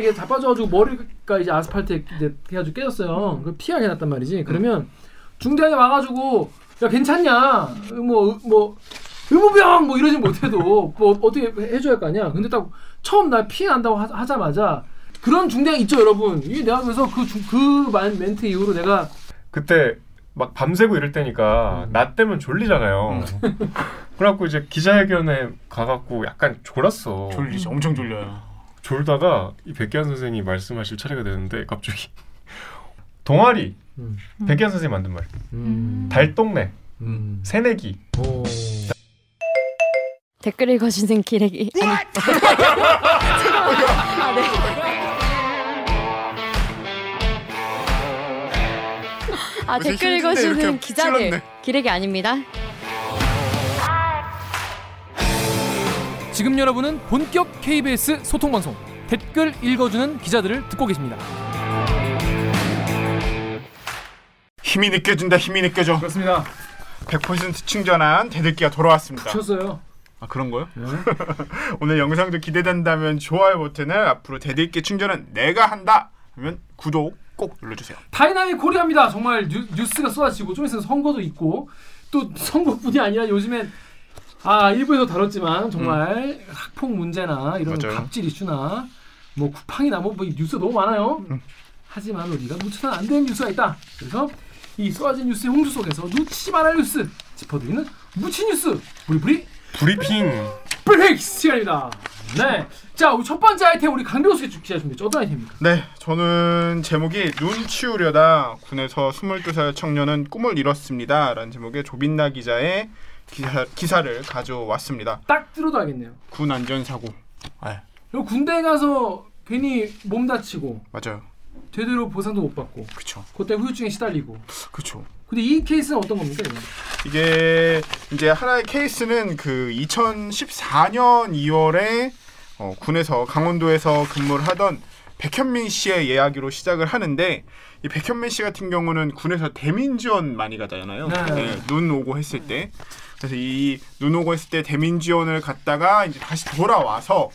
이게 자빠져가지고 머리가 이제 아스팔트에 이제 해가지고 깨졌어요. 그 피가 났단 말이지. 그러면 중대하게 와가지고 야 괜찮냐? 뭐뭐 의무병 뭐 이러지 못해도 뭐 어떻게 해줘야 할 거 아니야. 근데 딱 처음 나 피해 난다고 하, 하자마자 그런 중대가 있죠 여러분. 이게 내가 그래서 그그 멘트 이후로 내가 그때 막 밤새고 이럴 때니까 나 때면 졸리잖아요. 그래갖고 이제 기자회견에 가갖고 약간 졸았어. 졸리지 엄청 졸려요. 졸다가 이 백기환 선생이 말씀하실 차례가 되는데 갑자기 동아리 음. 백기환 선생이 만든 말 음. 달동네 음. 새내기 오. 댓글 읽어주는 기레기 아니 아, 네. 아 댓글 읽어주는 기자들. 기레기 아닙니다 지금 여러분은 본격 KBS 소통 방송 댓글 읽어주는 기자들을 듣고 계십니다. 힘이 느껴진다. 힘이 느껴져. 그렇습니다. 100% 충전한 댓읽기가 돌아왔습니다. 쳤어요. 아 그런 거요? 네. 오늘 영상도 기대된다면 좋아요 버튼을 앞으로 댓읽기 충전은 내가 한다 하면 구독 꼭 눌러주세요. Dynamic Korea입니다. 정말 뉴, 뉴스가 쏟아지고 좀 있으면 선거도 있고 또 선거뿐이 아니라 요즘엔 아 일부에서 다뤘지만 정말 학폭 문제나 이런 맞아요. 갑질 이슈나 뭐 쿠팡이나 뭐, 뭐 뉴스 너무 많아요. 하지만 우리가 놓쳐서는 안 되는 뉴스가 있다. 그래서 이 쏟아진 뉴스의 홍수 속에서 놓치지 말아야 할 뉴스 짚어드리는 무치 뉴스 브리브리 브리핑 브레이크스 시간입니다. 네. 자, 우리 첫 번째 아이템 우리 강병수 기자 준비했죠. 어떤 아이템입니까? 네, 저는 제목이 눈 치우려다 군에서 22살 청년은 꿈을 이뤘습니다. 라는 제목의 조빛나 기자의 기사, 기사를 가져왔습니다. 딱 들어도 알겠네요. 군 안전 사고. 네, 그리고 군대에 가서 괜히 몸 다치고 맞아요. 제대로 보상도 못 받고 그쵸. 그때 후유증에 시달리고 그쵸. 근데 이 케이스는 어떤 겁니까? 이거? 이게 이제 하나의 케이스는 그 2014년 2월에 어, 군에서 강원도에서 근무를 하던 백현민 씨의 이야기로 시작을 하는데 이 백현민 씨 같은 경우는 군에서 대민 지원 많이 가잖아요. 네. 네, 눈 오고 했을 때. 그래서 이 눈 오고 했을 때 대민 지원을 갔다가 이제 다시 돌아와서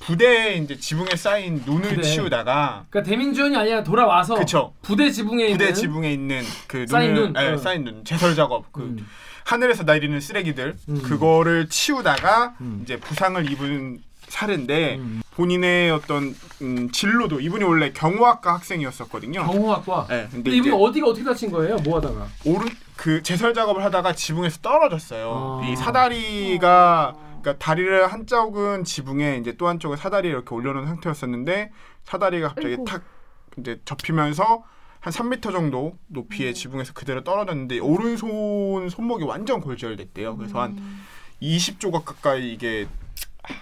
부대에 이제 지붕에 쌓인 눈을 부대. 치우다가 그러니까 대민지원이 아니라 돌아와서 그쵸. 부대 지붕에 부대 있는 지붕에 있는 그 쌓인 눈을 눈. 예, 어. 쌓인 눈 제설 작업 그 음. 하늘에서 내리는 쓰레기들 음. 그거를 치우다가 음. 이제 부상을 입은 사례인데 음. 본인의 어떤 음, 진로도 이분이 원래 경호학과 학생이었었거든요. 경호학과. 네, 근데 근데 이분이 이제 어디가 어떻게 다친 거예요? 뭐 하다가? 오른 그 제설 작업을 하다가 지붕에서 떨어졌어요. 아. 이 사다리가 그러니까 다리를 한쪽은 지붕에 이제 또 한쪽은 사다리 이렇게 올려놓은 상태였었는데 사다리가 갑자기 아이고. 탁 이제 접히면서 한 3m 정도 높이의 지붕에서 그대로 떨어졌는데 오른손 손목이 완전 골절됐대요. 그래서 한 20조각 가까이 이게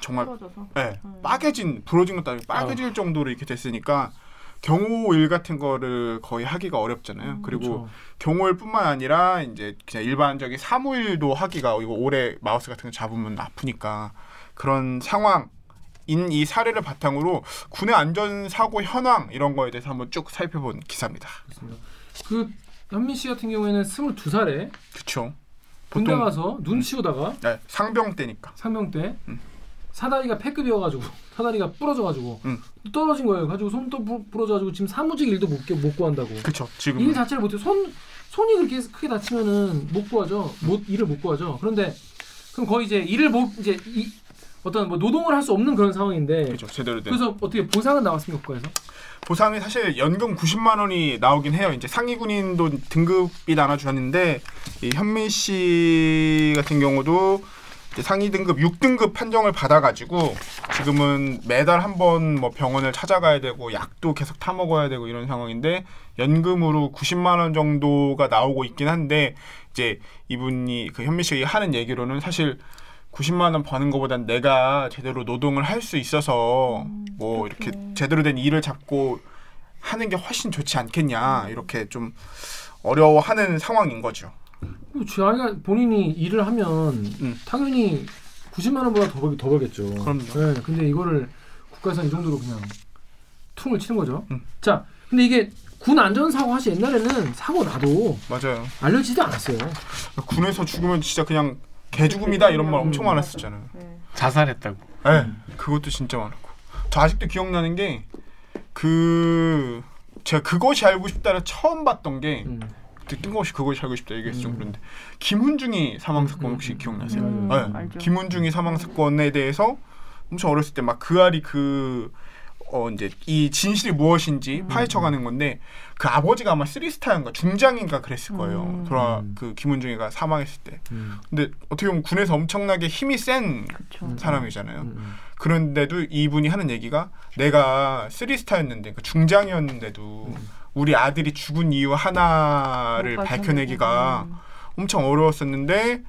정말 떨어져서 예, 빠개진 부러진 것도 아니고 빠개질 정도로 이렇게 됐으니까 경호 일 같은 거를 거의 하기가 어렵잖아요. 그리고 그렇죠. 경호일뿐만 아니라 이제 그냥 일반적인 사무일도 하기가 이거 오래 마우스 같은 거 잡으면 아프니까 그런 상황 인 이 사례를 바탕으로 군의 안전 사고 현황 이런 거에 대해서 한번 쭉 살펴본 기사입니다. 그렇습니다. 그 현민 씨 같은 경우에는 22살에 그렇죠. 군대 보통- 가서 눈 치우다가 네, 상병 때니까. 상병 때 음. 사다리가 패급이어가지고 사다리가 부러져가지고 음. 또 떨어진 거예요. 가지고 손도 부- 부러져가지고 지금 사무직 일도 못, 구- 못 구한다고. 그렇죠. 지금 일 자체를 못해. 손 손이 그렇게 크게 다치면은 못 구하죠. 못 일을 못 구하죠. 그런데 그럼 거의 이제 일을 못 이제 이, 어떤 뭐 노동을 할 수 없는 그런 상황인데 그렇죠. 제대로 된 그래서 어떻게 보상은 나왔습니까 국가에서? 보상이 사실 연금 90만 원이 나오긴 해요. 이제 상위 군인도 등급이 나눠주었는데 이 현민 씨 같은 경우도 상위 등급 6등급 판정을 받아가지고 지금은 매달 한 번 뭐 병원을 찾아가야 되고 약도 계속 타 먹어야 되고 이런 상황인데 연금으로 90만 원 정도가 나오고 있긴 한데 이제 이분이 그 현민 씨가 하는 얘기로는 사실 90만 원 버는 것보단 내가 제대로 노동을 할 수 있어서 뭐 이렇게 제대로 된 일을 잡고 하는 게 훨씬 좋지 않겠냐 이렇게 좀 어려워하는 상황인 거죠. 자기가 본인이 일을 하면 음. 당연히 90만 원보다 더, 벌, 더 벌겠죠. 그럼요. 네, 근데 이거를 국가에서 이 정도로 그냥 퉁을 치는 거죠. 음. 자, 근데 이게 군 안전사고 사실 옛날에는 사고 나도 맞아요. 알려지지도 않았어요. 군에서 죽으면 진짜 그냥 개죽음이다 이런 말 엄청 많았었잖아요. 자살했다고. 네, 그것도 진짜 많았고 저 아직도 기억나는 게 그 제가 그것이 알고 싶다를 처음 봤던 게 음. 그때 뜬금없이 그것이 알고 싶다 좀 음. 그런데 김훈중이 사망 사건 혹시 음. 기억나세요? 음, 네. 알죠. 김훈중이 사망 사건에 대해서 엄청 어렸을 때 막 그 알이 그 어 이제 이 진실이 무엇인지 음. 파헤쳐가는 건데 그 아버지가 아마 쓰리스타인가 중장인가 그랬을 거예요. 음. 돌아 음. 그 김훈중이가 사망했을 때. 음. 근데 어떻게 보면 군에서 엄청나게 힘이 센 그쵸. 음. 사람이잖아요. 그런데도 이분이 하는 얘기가 내가 쓰리스타였는데 그 중장이었는데도 음. 우리 아들이 죽은 이유 하나를 못 밝혀내기가 밝혀내고. 엄청 어려웠었는데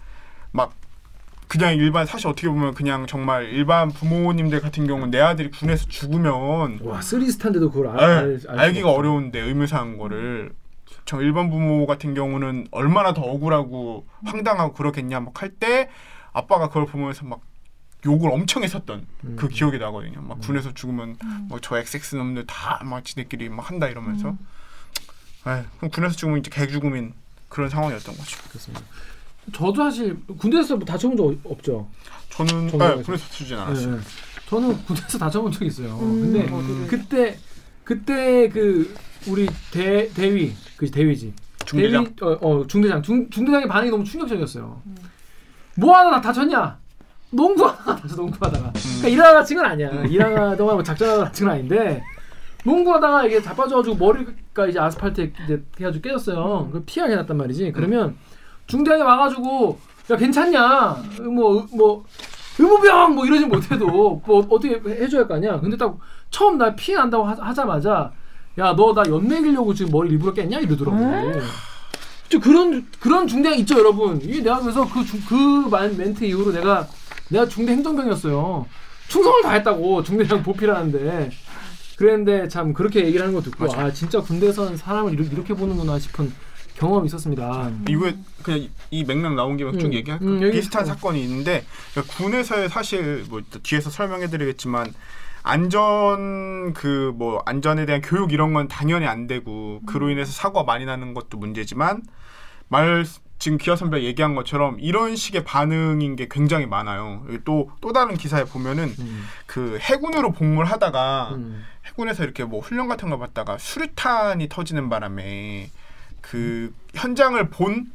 막 그냥 일반 사실 어떻게 보면 그냥 정말 일반 부모님들 같은 경우는 내 아들이 군에서 죽으면 와 쓰리스탄데도 그걸 알, 알, 알, 알 알기가 없어. 어려운데 의무사한 거를 정 일반 부모 같은 경우는 얼마나 더 억울하고 황당하고 그러겠냐 막 할 때 아빠가 그걸 보면서 막 욕을 엄청 했었던 음. 그 기억이 나거든요. 막 음. 군에서 죽으면 뭐 저 XX 놈들 다 막 지네끼리 막 한다 이러면서 에이, 그럼 군에서 죽으면 이제 개죽음인 그런 상황이었던 거죠. 그렇습니다. 저도 사실 군대에서 뭐 다쳐본 적 없죠. 저는 네, 군에서 주진 않았어요. 네, 네. 저는 군대에서 다쳐본 적 있어요. 음, 근데 어디를? 그때 그때 그 우리 대 대위 그 대위지 중대장 대위, 어, 어 중대장 중, 중대장의 반응이 너무 충격적이었어요. 뭐 하나 다쳤냐? 농구하다가 다쳐 농구하다가. 그러니까 일하다가 친건 아니야. 일하다가 뭐 작전하다가 친건 아닌데 농구하다가 이게 자빠져가지고 머리가 이제 아스팔트에 이제 해가지고 깨졌어요. 그 피하게 났단 말이지. 그러면 중대장이 와가지고 야 괜찮냐? 뭐뭐 의무병 뭐 이러지 못해도 뭐 어떻게 해줘야 할 거 아니야. 근데 딱 처음 나 피해 난다고 하, 하자마자 야 너 나 연맥이려고 지금 머리 일부러 깼냐 이러더라고. 저 그런 그런 중대장 있죠 여러분. 이게 내가 그래서 그그 멘트 이후로 내가 내가 중대 행정병이었어요. 충성을 다했다고 중대장 보필하는데 그랬는데 참 그렇게 얘기를 하는 거 듣고 맞아. 아 진짜 군대에서는 사람을 이렇게, 이렇게 보는구나 싶은 경험이 있었습니다. 이거 그냥 이- 이 맥락 나온 김에 쭉 음. 얘기할까? 음, 비슷한 주세요. 사건이 있는데 그러니까 군에서의 사실 뭐 뒤에서 설명해드리겠지만 안전 그 뭐 안전에 대한 교육 이런 건 당연히 안 되고 그로 인해서 사고가 많이 나는 것도 문제지만 말 지금 기아 선배 얘기한 것처럼 이런 식의 반응인 게 굉장히 많아요. 또또 다른 기사에 보면은 음. 그 해군으로 복무를 하다가 음. 해군에서 이렇게 뭐 훈련 같은 걸 받다가 수류탄이 터지는 바람에 그 현장을 본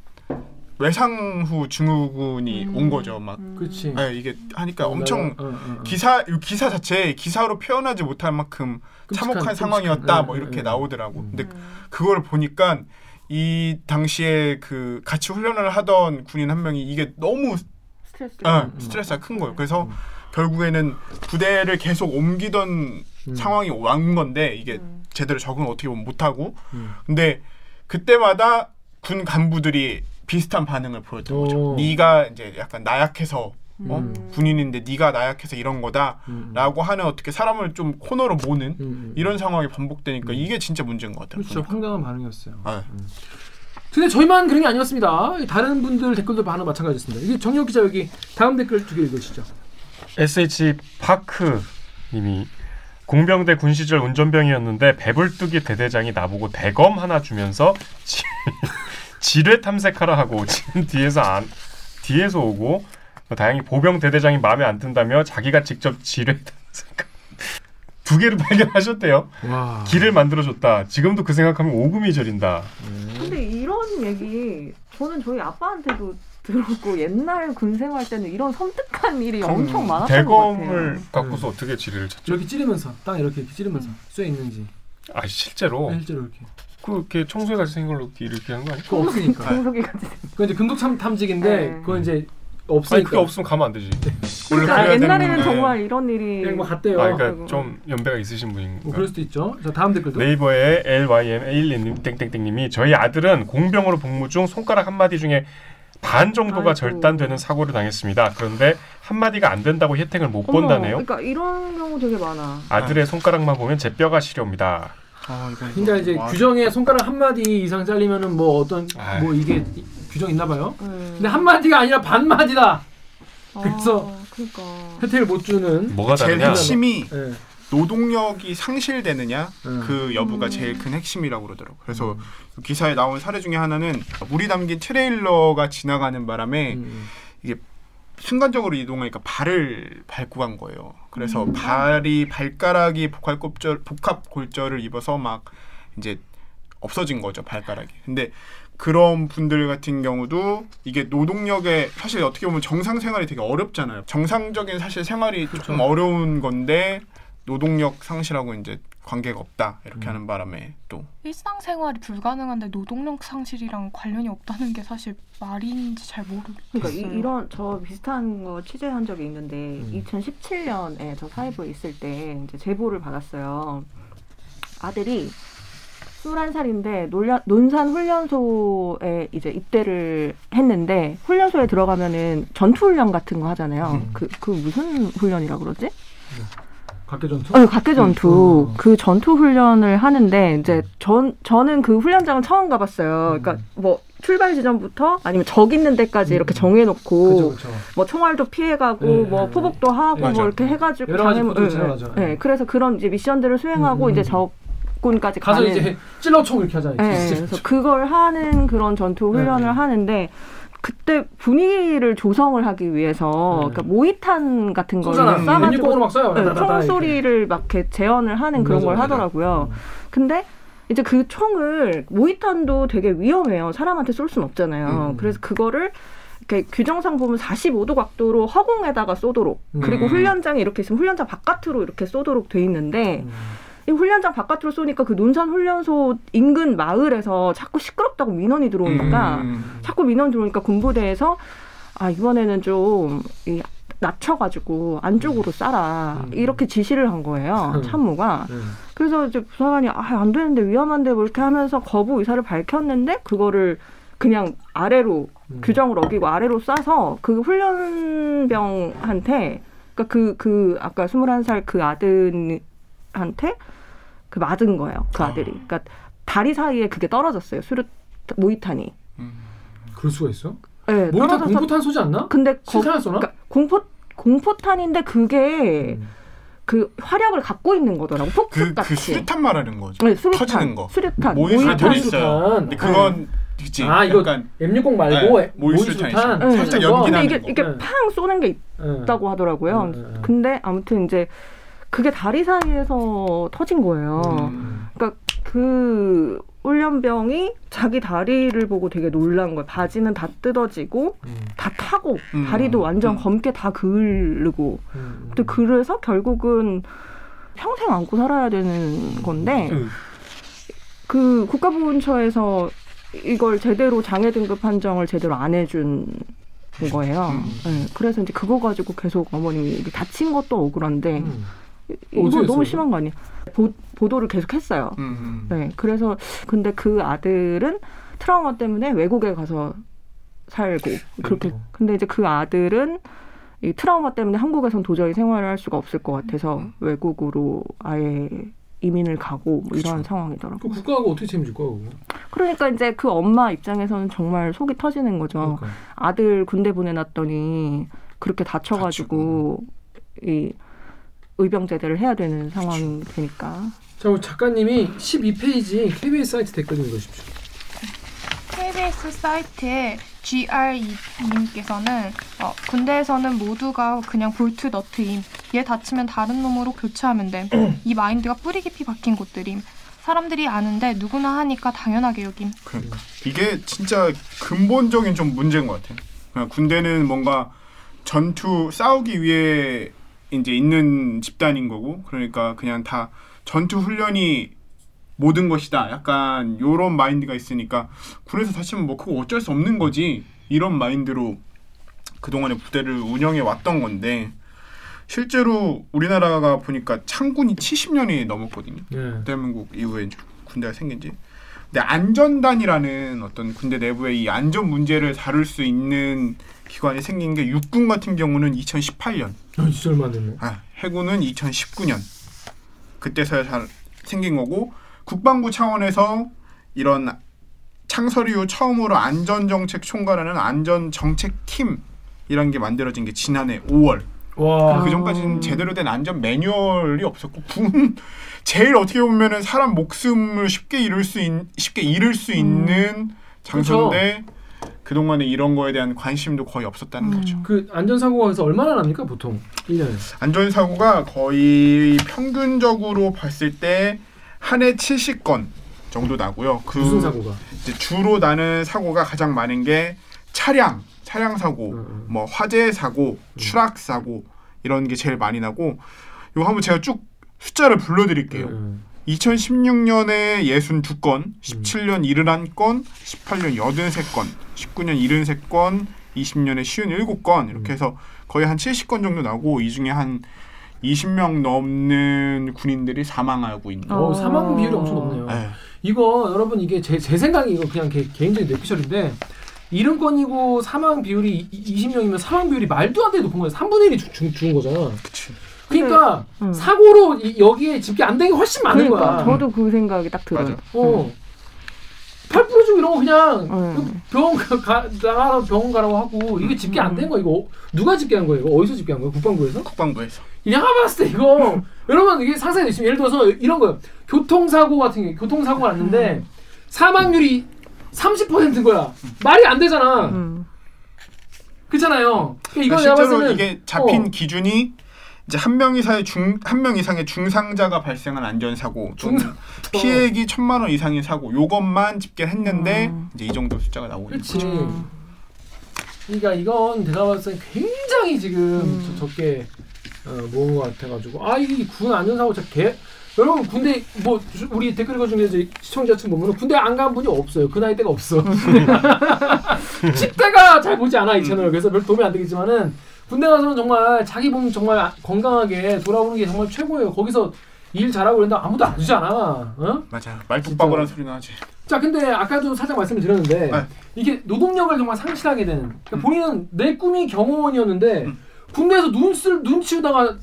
외상후 증후군이 음. 온 거죠. 막 그렇지. 네, 이게 하니까 엄청 어, 어, 어. 기사 이 기사 자체에 기사로 표현하지 못할 만큼 참혹한 끔찍한, 상황이었다 끔찍한, 뭐 예, 이렇게 예. 나오더라고. 음. 근데 그걸 보니까 이 당시에 그 같이 훈련을 하던 군인 한 명이 이게 너무 스트레스. 아, 음. 스트레스가 큰 거예요. 그래서 음. 결국에는 부대를 계속 옮기던 음. 상황이 온 건데 이게 음. 제대로 적응 어떻게 보면 못하고 음. 근데 그때마다 군 간부들이 비슷한 반응을 보였던 거죠. 오. 네가 이제 약간 나약해서 어? 음. 군인인데 네가 나약해서 이런 거다라고 음. 하는 어떻게 사람을 좀 코너로 모는 음, 음. 이런 상황이 반복되니까 음. 이게 진짜 문제인 것 같아요. 그렇죠. 황당한 반응이었어요. 네. 근데 저희만 그런 게 아니었습니다. 다른 분들 댓글도 반응 마찬가지였습니다. 이게 정혁 기자 여기 다음 댓글 두 개 읽으시죠. SH 파크 님이 공병대 군 시절 운전병이었는데 배불뚝이 대대장이 나보고 대검 하나 주면서 지, 지뢰 탐색하라 하고 지금 뒤에서 안 뒤에서 오고 다행히 보병 대대장이 마음에 안 든다며 자기가 직접 지뢰 탐색 두 개를 발견하셨대요. 와. 길을 만들어줬다. 지금도 그 생각하면 오금이 저린다. 근데 이런 얘기 저는 저희 아빠한테도 들었고 옛날 군 생활 때는 이런 섬뜩한 일이 음, 엄청 많았던 것 대검을 같아요. 갖고서 어떻게 지뢰를 찾죠? 이렇게 찌르면서 딱 이렇게, 이렇게 찌르면서 쇠 있는지 아 실제로 실제로 이렇게 그렇게 청소해 가지고 생긴 걸로 이렇게 하는 거 아니야? 그거 없으니까. 공석이 같은. 그거 이제 금속 탐 탐지기인데 네. 그건 이제 없으니까. 그게 없으면 가면 안 되지. 원래 그러니까 옛날에는. 정말 이런 일이 그냥 뭐 갔대요. 아, 그리고- 그러니까 좀 연배가 있으신 분인가. 뭐 그럴 수도 있죠. 자 다음 댓글도. 네이버의 LYM1님 땡땡땡님이 저희 아들은 공병으로 복무 중 손가락 한 마디 중에 반 정도가 아이고. 절단되는 사고를 당했습니다. 그런데 한 마디가 안 된다고 혜택을 못 어머, 본다네요. 그러니까 이런 경우 되게 많아. 아들의 손가락만 보면 제 뼈가 시려옵니다. 아, 그러니까 이제 와, 규정에 손가락 한 마디 이상 잘리면은 뭐 어떤 아이. 뭐 이게 이- 규정 있나 봐요. 음. 근데 한 마디가 아니라 반 마디다. 그래서 아, 그러니까. 혜택을 못 주는. 뭐가 제일 다르냐? 핵심이 예. 노동력이 상실되느냐 음. 그 여부가 음. 제일 큰 핵심이라고 그러더라고. 그래서 그 기사에 나온 사례 중에 하나는 물이 담긴 트레일러가 지나가는 바람에 음. 순간적으로 이동하니까 발을 밟고 간 거예요. 그래서 발이 발가락이 복합 골절 복합 골절을 입어서 막 이제 없어진 거죠 발가락이. 근데 그런 분들 같은 경우도 이게 노동력에 사실 어떻게 보면 정상 생활이 되게 어렵잖아요. 정상적인 사실 생활이 조금 어려운 건데 노동력 상실하고 이제 관계가 없다 이렇게 하는 바람에 또 일상생활이 불가능한데 노동력 상실이랑 관련이 없다는 게 사실 말인지 잘 모르겠어요. 그러니까 이, 이런 저 비슷한 거 취재한 적이 있는데 음. 2017년에 저 사회부에 있을 때 이제 제보를 받았어요. 아들이 21살인데 논란, 논산 훈련소에 이제 입대를 했는데 훈련소에 들어가면은 전투 훈련 같은 거 하잖아요. 음. 그, 그 무슨 훈련이라 그러지? 각계 전투? 어, 각계 전투. 음. 그 전투 훈련을 하는데 이제 전 저는 그 훈련장을 처음 가봤어요. 그러니까 뭐 출발 지점부터 아니면 적 있는 데까지 음. 이렇게 정해놓고 그죠 그죠. 뭐 총알도 피해가고 네, 뭐 네, 포복도 하고 맞아. 뭐 이렇게 해가지고 여러 가지 예, 지나가죠. 예. 예, 그래서 그런 이제 미션들을 수행하고 음, 이제 음. 적군까지 가서 가는. 이제 찔러총 이렇게 하잖아요. 예, 진짜. 그래서 그걸 하는 그런 전투 훈련을 네, 네. 하는데 그때 분위기를 조성을 하기 위해서 네. 그러니까 모이탄 같은 거를 쏘잖아. 쏴가지고 M60으로 막 쏴요. 네, 이렇게. 총소리를 막 이렇게 재현을 하는 그런 맞아, 걸 맞아. 하더라고요. 음. 근데 이제 그 총을 모이탄도 되게 위험해요. 사람한테 쏠 수는 없잖아요. 음. 그래서 그거를 이렇게 규정상 보면 45도 각도로 허공에다가 쏘도록 그리고 음. 훈련장이 이렇게 있으면 훈련장 바깥으로 이렇게 쏘도록 돼 있는데 음. 이 훈련장 바깥으로 쏘니까 그 논산 훈련소 인근 마을에서 자꾸 시끄럽다고 민원이 들어오니까 음. 자꾸 민원 들어오니까 군부대에서 아 이번에는 좀 이, 낮춰가지고 안쪽으로 쏴라 음. 이렇게 지시를 한 거예요 음. 참모가 네. 그래서 이제 부사관이 아안 되는데 위험한데 뭐 이렇게 하면서 거부 의사를 밝혔는데 그거를 그냥 아래로 음. 규정을 어기고 아래로 쏴서 그 훈련병한테 그러니까 그 그 아까 21살 그 아들 한테 그 맞은 거예요. 그 아들이. 그러니까 다리 사이에 그게 떨어졌어요. 수류 모이탄이. 음. 그럴 수가 있어? 네, 모이탄 공포탄 쏘지 않나? 근데 거, 실탄 쏘나? 그러니까 공포 공포탄인데 그게 음. 그 화력을 갖고 있는 거더라고. 그, 폭죽 같이. 그 수류탄 말하는 거죠. 네, 수류탄. 터지는 거. 수류탄. 모이탄. 있어요. 수류탄. 근데 그건 그치. 아, 이거 약간 M60 말고 네, 수류탄. 있어요. 살짝 거. 연기 근데 나는 이게 거. 이게 네. 팡 쏘는 게 네. 있다고 하더라고요. 네, 네, 네. 근데 아무튼 이제 그게 다리 사이에서 터진 거예요. 음. 그러니까 그 훈련병이 자기 다리를 보고 되게 놀란 거예요. 바지는 다 뜯어지고 음. 다 타고 음. 다리도 완전 음. 검게 다 그르고. 음. 근데 그래서 결국은 평생 안고 살아야 되는 건데 음. 그 국가보훈처에서 이걸 제대로 장애 등급 판정을 제대로 안 해준 거예요. 음. 네, 그래서 이제 그거 가지고 계속 어머님이 다친 것도 억울한데 음. 이거 어떻게 너무 했어요? 심한 거 아니에요? 보, 보도를 계속 했어요. 음. 네, 그래서 근데 그 아들은 트라우마 때문에 외국에 가서 살고 그렇게. 그리고. 근데 이제 그 아들은 이 트라우마 때문에 한국에선 도저히 생활을 할 수가 없을 것 같아서 음. 외국으로 아예 이민을 가고 뭐 이런 그쵸. 상황이더라고. 그 국가하고 어떻게 책임질 거야, 그거? 그러니까 이제 그 엄마 입장에서는 정말 속이 터지는 거죠. 그러니까. 아들 군대 보내놨더니 그렇게 다쳐가지고 이 의병 제대를 해야 되는 상황이 되니까. 자, 우리 작가님이 12페이지 KBS 사이트 댓글 좀 읽으십시오. KBS 사이트에 GR님께서는 어, 군대에서는 모두가 그냥 볼트 너트임. 얘 다치면 다른 놈으로 교체하면 돼. 이 마인드가 뿌리 깊이 박힌 곳들임. 사람들이 아는데 누구나 하니까 당연하게 여김. 그러니까 이게 진짜 근본적인 좀 문제인 것 같아요. 군대는 뭔가 전투 싸우기 위해 이제 있는 집단인 거고, 그러니까 그냥 다 전투 훈련이 모든 것이다. 약간 요런 마인드가 있으니까 군에서 다치면 뭐 그거 어쩔 수 없는 거지. 이런 마인드로 그동안에 부대를 운영해 왔던 건데 실제로 우리나라가 보니까 창군이 70년이 넘었거든요. 예. 대한민국 이후에 군대가 생긴 지. 근데 안전단이라는 어떤 군대 내부의 이 안전 문제를 다룰 수 있는 기관이 생긴 게 육군 같은 경우는 2018년, 아, 진짜 얼마 안 됐네. 아, 해군은 2019년 그때서야 잘 생긴 거고 국방부 차원에서 이런 창설 이후 처음으로 안전정책 총괄하는 안전정책팀 이란 게 만들어진 게 지난해 5월. 와. 그 전까지는 제대로 된 안전 매뉴얼이 없었고 군 제일 어떻게 보면은 사람 목숨을 쉽게 잃을 수 있, 쉽게 잃을 수 있는 장소인데 그 동안에 이런 거에 대한 관심도 거의 없었다는 음. 거죠. 그 안전사고가 그래서 얼마나 납니까 보통 1년에? 안전사고가 거의 평균적으로 봤을 때 한 해 70건 정도 나고요. 그 무슨 사고가? 이제 주로 나는 사고가 가장 많은 게 차량, 차량 사고, 음, 음. 뭐 화재 사고, 추락 사고 이런 게 제일 많이 나고 이거 한번 제가 쭉 숫자를 불러드릴게요. 음. 2016년에 62건, 17년 71건, 18년 83건, 19년 73건, 20년에 57건 이렇게 해서 거의 한 70건 정도 나고 이 중에 한 20명 넘는 군인들이 사망하고 있는. 어, 어. 사망 비율이 엄청 높네요. 네. 이거 여러분 이게 제, 제 생각이 이거 그냥 개, 개인적인 뇌피셜인데 70건이고 사망 비율이 20명이면 사망 비율이 말도 안 되게 높은 거예요. 3분의 1이 죽, 죽, 은 거잖아. 그치. 그러니까 음. 사고로 이, 여기에 집계 안된 게 훨씬 많은 그러니까 거야. 저도 그 생각이 딱 들어요. 맞아. 어. 팔 부러지고 이런 거 그냥 음. 병원 가, 가 나가라 병원 가라고 하고 이게 집계 안된 거 이거 어- 누가 집계한 거예요? 이거 어디서 집계한 거예요? 국방부에서? 국방부에서. 내가 봤을 때 이거 여러분 이게 상상이 되시면 예를 들어서 이런 거요. 교통사고 같은 게 교통사고가 났는데 사망률이 30%인 거야. 말이 안 되잖아. 음. 그렇잖아요. 그러니까 이거 그러니까 실제로 때는 이게 잡힌 어, 기준이 이제 한 명 이상의 중 한 명 이상의 중상자가 발생한 안전 사고 또는 중상- 피해액이 천만 원 이상의 사고 요것만 집계했는데 음. 이제 이 정도 숫자가 나오고 있는. 거죠. 음. 그러니까 이건 내가 봤을 때 굉장히 지금 음. 저- 적게 어, 모은 것 같아가지고 아 이 군 안전사고 진짜 개 여러분 군대 뭐 주- 우리 댓글 읽어 중에 이제 시청자층 보면 군대 안 간 분이 없어요 그 나이 때가 없어 10대가 잘 보지 않아 이 채널 그래서 별 도움이 안 되겠지만은 군대 가서는 정말 자기 몸 정말 아- 건강하게 돌아오는 게 정말 최고예요 거기서 일 잘하고 그런다 아무도 안 주지 않아 어? 맞아요. 말뚝박으란 소리 나지. 자, 근데 아까도 살짝 말씀을 드렸는데 네. 이게 노동력을 정말 상실하게 되는. 그러니까 본인은 내 꿈이 경호원이었는데 음. 군대에서 눈쓸 눈 치우다가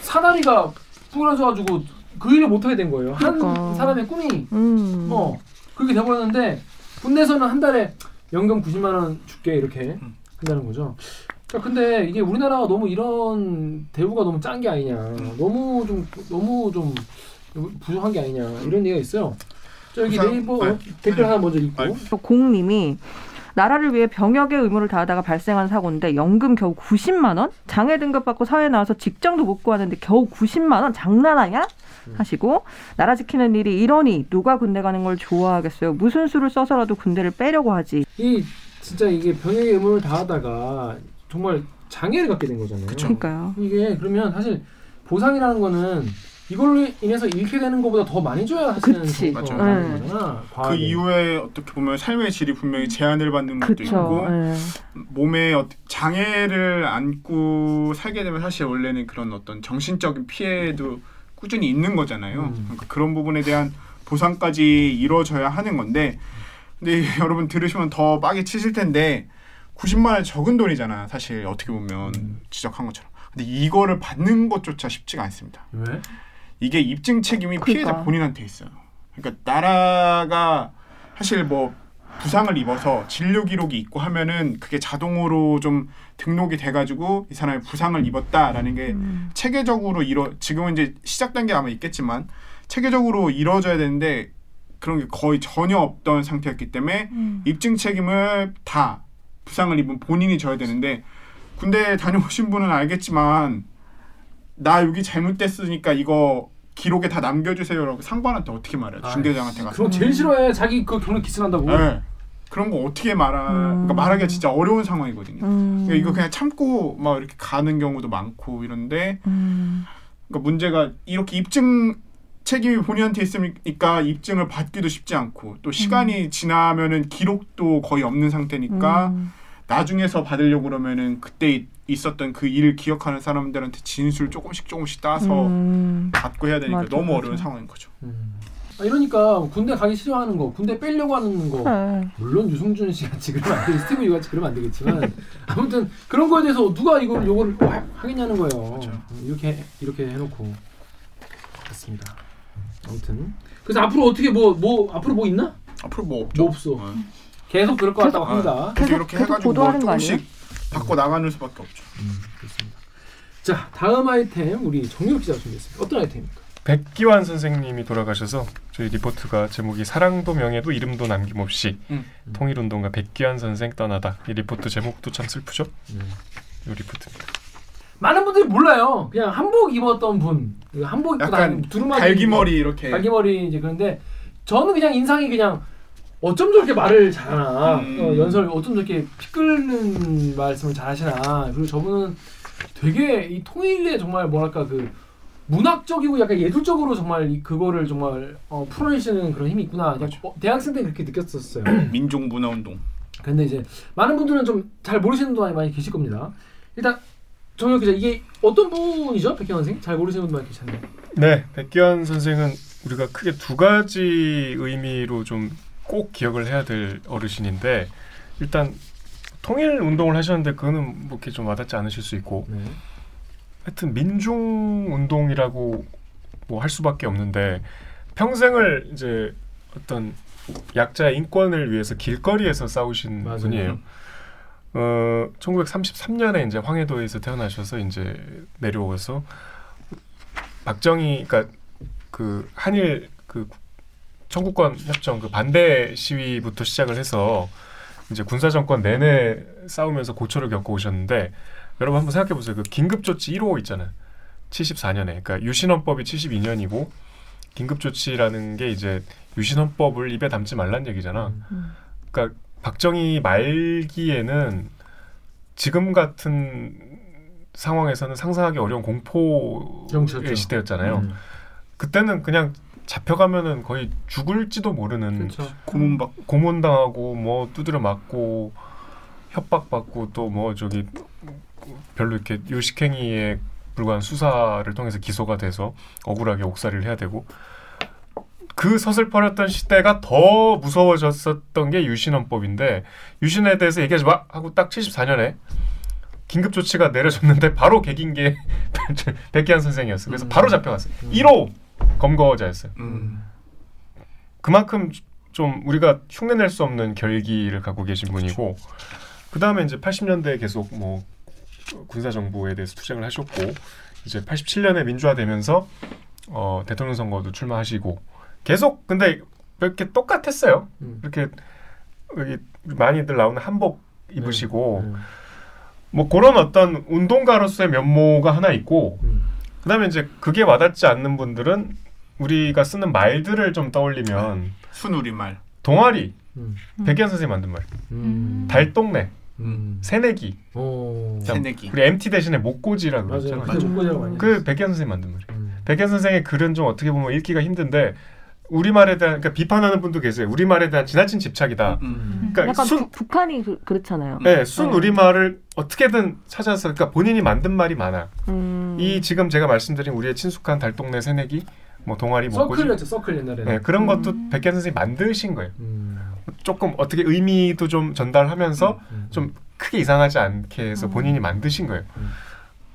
사다리가 부러져가지고 그 일을 못하게 된 거예요. 한 그러니까. 사람의 꿈이 음. 어 그렇게 돼버렸는데 군대에서는 한 달에 연금 90만 원 줄게 이렇게 음. 한다는 거죠. 자, 근데 이게 우리나라가 너무 이런 대우가 너무 짠 게 아니냐, 너무 좀 너무 좀 부족한 게 아니냐 이런 얘기가 있어요. 저 여기 우선- 네이버 네. 댓글 하나 먼저 읽고. 공님이 나라를 위해 병역의 의무를 다하다가 발생한 사고인데 연금 겨우 90만 원? 장애 등급 받고 사회에 나와서 직장도 못 구하는데 겨우 90만 원? 장난하냐? 하시고 나라 지키는 일이 이러니 누가 군대 가는 걸 좋아하겠어요? 무슨 수를 써서라도 군대를 빼려고 하지. 이 진짜 이게 병역의 의무를 다하다가 정말 장애를 갖게 된 거잖아요. 그쵸. 그러니까요. 이게 그러면 사실 보상이라는 거는 이걸로 인해서 잃게 되는 것보다 더 많이 줘야 하시는 그치. 거- 맞아요. 하는 네. 거잖아. 그. 이후에 어떻게 보면 삶의 질이 분명히 제한을 받는 것도 그쵸. 있고 예. 몸에 어- 장애를 안고 살게 되면 사실 원래는 그런 어떤 정신적인 피해도 꾸준히 있는 거잖아요. 음. 그러니까 그런 부분에 대한 보상까지 이루어져야 하는 건데 근데 여러분 들으시면 더 빡이 치실 텐데 90만 원 적은 돈이잖아. 사실 어떻게 보면 음. 지적한 것처럼. 근데 이거를 받는 것조차 쉽지가 않습니다. 왜? 이게 입증 책임이 그러니까. 피해자 본인한테 있어요. 그러니까 나라가 사실 뭐 부상을 입어서 진료 기록이 있고 하면은 그게 자동으로 좀 등록이 돼가지고 이 사람이 부상을 입었다라는 게 음. 체계적으로 이뤄 지금은 이제 시작 단계 아마 있겠지만 체계적으로 이루어져야 되는데 그런 게 거의 전혀 없던 상태였기 때문에 음. 입증 책임을 다 부상을 입은 본인이 져야 되는데 군대 다녀오신 분은 알겠지만 나 여기 잘못됐으니까 이거 기록에 다 남겨주세요라고 상관한테 어떻게 말해요 중대장한테 가서 그럼 제일 싫어해. 자기 그 경력 기스난다고. 네. 그런 거 어떻게 말하 그러니까 음. 말하기가 진짜 어려운 상황이거든요 음. 그러니까 이거 그냥 참고 막 이렇게 가는 경우도 많고 이런데 음. 그러니까 문제가 이렇게 입증 책임이 본인한테 있으니까 입증을 받기도 쉽지 않고 또 시간이 지나면은 기록도 거의 없는 상태니까 음. 나중에서 받으려고 그러면은 그때 이- 있었던 그 일을 기억하는 사람들한테 진술 조금씩 조금씩 따서 음. 받고 해야 되니까 맞아, 너무 맞아. 어려운 상황인 거죠. 음. 아, 이러니까 군대 가기 싫어하는 거, 군대 빼려고 하는 거. 그래. 물론 유승준 씨 같이 그러면 안 되겠, 스티브 유 같이 그러면 안 되겠지만 아무튼 그런 거에 대해서 누가 이걸 요거를 또 하, 하겠냐는 거예요. 그렇죠. 음, 이렇게 이렇게 해놓고 그렇습니다. 아무튼 그래서 앞으로 어떻게 뭐뭐 앞으로 뭐 있나? 앞으로 뭐 없죠. 뭐 없어. 어. 계속 그럴 것 같다고 어. 합니다. 계속 계속- 이렇게 계속 해가지고 뭐 보도하는 거 조금씩 바꿔 나가는 수밖에 없죠. 음, 그렇습니다. 자 다음 아이템 우리 정연욱 기자 준비했습니다. 어떤 아이템입니까? 백기완 선생님이 돌아가셔서 저희 리포트가 제목이 사랑도 명예도 이름도 남김없이 음. 통일운동가 백기완 선생 떠나다 이 리포트 제목도 참 슬프죠? 이 리포트입니다. 많은 분들이 몰라요. 그냥 한복 입었던 분, 그 한복 입고 약간 다니는 두루마기 갈기머리 이렇게 갈기머리 이제 그런데 저는 그냥 인상이 그냥 어쩜 저렇게 말을 잘하나 음. 어, 연설 어쩜 저렇게 피 끓는 말씀을 잘하시나 그리고 저분은 되게 이 통일에 정말 뭐랄까 그 문학적이고 약간 예술적으로 정말 이 그거를 정말 어, 풀어내시는 그런 힘이 있구나 그냥 어, 대학생 때 그렇게 느꼈었어요. 민족 문화 운동. 근데 이제 많은 분들은 좀 잘 모르시는 분도 많이, 많이 계실 겁니다. 일단 정혁 기자 이게 어떤 분이죠 백현 선생? 잘 모르시는 많이 계시는데. 네, 백기환 선생은 우리가 크게 두 가지 의미로 좀 꼭 기억을 해야 될 어르신인데 일단 통일 운동을 하셨는데 그거는 뭐 이렇게 좀 와닿지 않으실 수 있고 네. 하여튼 민중 운동이라고 뭐 할 수밖에 없는데 평생을 이제 어떤 약자의 인권을 위해서 길거리에서 싸우신 맞아요. 분이에요. 어, 1933년에 이제 황해도에서 태어나셔서 이제 내려와서 박정희 그러니까 그 한일 그 청구권 협정 그 반대 시위부터 시작을 해서 이제 군사 정권 내내 싸우면서 고초를 겪어 오셨는데 여러분 한번 생각해 보세요. 그 긴급 조치 1호 있잖아요. 74년에 그러니까 유신헌법이 72년이고 긴급 조치라는 게 이제 유신헌법을 입에 담지 말란 얘기잖아. 음. 그러니까 박정희 말기에는 지금 같은 상황에서는 상상하기 어려운 공포의 정치였죠. 시대였잖아요. 음. 그때는 그냥 잡혀가면은 거의 죽을지도 모르는 그렇죠. 고문 박 고문 당하고 뭐 두드려 맞고 협박받고 또 뭐 저기 별로 이렇게 요식행위에 불과한 수사를 통해서 기소가 돼서 억울하게 옥살이를 해야 되고 그 서슬퍼렸던 시대가 더 무서워졌었던 게 유신헌법인데 유신에 대해서 얘기하지 마 하고 딱 74년에 긴급 조치가 내려졌는데 바로 개긴 게 백기환 선생이었어. 그래서 음. 바로 잡혀갔어요. 음. 1호 검거자였어요. 음. 그만큼 좀 우리가 흉내낼 수 없는 결기를 갖고 계신 분이고 그 다음에 이제 80년대에 계속 뭐 군사 정부에 대해서 투쟁을 하셨고 이제 87년에 민주화되면서 어, 대통령 선거도 출마하시고 계속 근데 이렇게 똑같았어요. 음. 이렇게 여기 많이들 나오는 한복 입으시고 음. 뭐 그런 어떤 운동가로서의 면모가 하나 있고 음. 그다음에 이제 그게 와닿지 않는 분들은 우리가 쓰는 말들을 좀 떠올리면 순우리말. 동아리 음. 백기환 선생님 만든 말 음. 달동네 음. 새내기 오. 참, 새내기. 우리 MT 대신에 목고지라. 그러잖아요. 많이 그 백기환 선생님 만든 말이에요. 음. 백현 선생의 글은 좀 어떻게 보면 읽기가 힘든데 우리말에 대한 그러니까 비판하는 분도 계세요. 우리말에 대한 지나친 집착이다. 음. 그러니까 약간 순 북- 북한이 그, 그렇잖아요. 네, 순 네. 우리말을 어떻게든 찾아서 그러니까 본인이 만든 말이 많아. 음. 이 지금 제가 말씀드린 우리의 친숙한 달동네 새내기 뭐 동아리 목고지 서클이었죠. 서클 옛날에. 네, 그런 것도 음. 백현 선생님 만드신 거예요. 음. 조금 어떻게 의미도 좀 전달하면서 음. 좀 크게 이상하지 않게 해서 음. 본인이 만드신 거예요.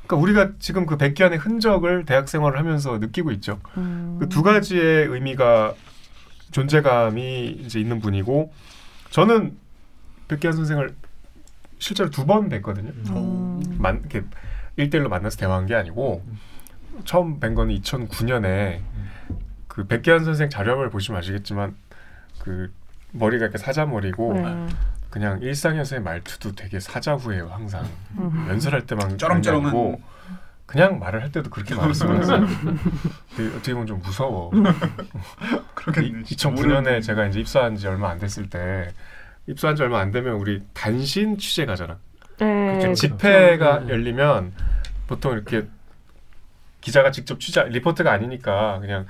음. 그러니까 우리가 지금 그 백기환의 흔적을 대학 생활을 하면서 느끼고 있죠. 음. 그두 가지의 의미가 존재감이 이제 있는 분이고 저는 백기환 선생을 실제로 두 번 뵀거든요. 음. 만 이렇게 일대일로 만나서 대화한 게 아니고 처음 뵌 거는 2009년에 그 백기환 선생 자료를 보시면 아시겠지만 그 머리가 이렇게 사자머리고 네. 그냥 일상에서의 말투도 되게 사자후해요 항상 음. 연설할 때만 아니고 그냥 말을 할 때도 그렇게 말씀하세요. 근데 어떻게 보면 좀 무서워. 그러겠네. 2009년에 제가 이제 입사한 지 얼마 안 됐을 때 입사한 지 얼마 안 되면 우리 단신 취재 가잖아. 네. 그. 집회가 네. 열리면 보통 이렇게 기자가 직접 취재 리포트가 아니니까 그냥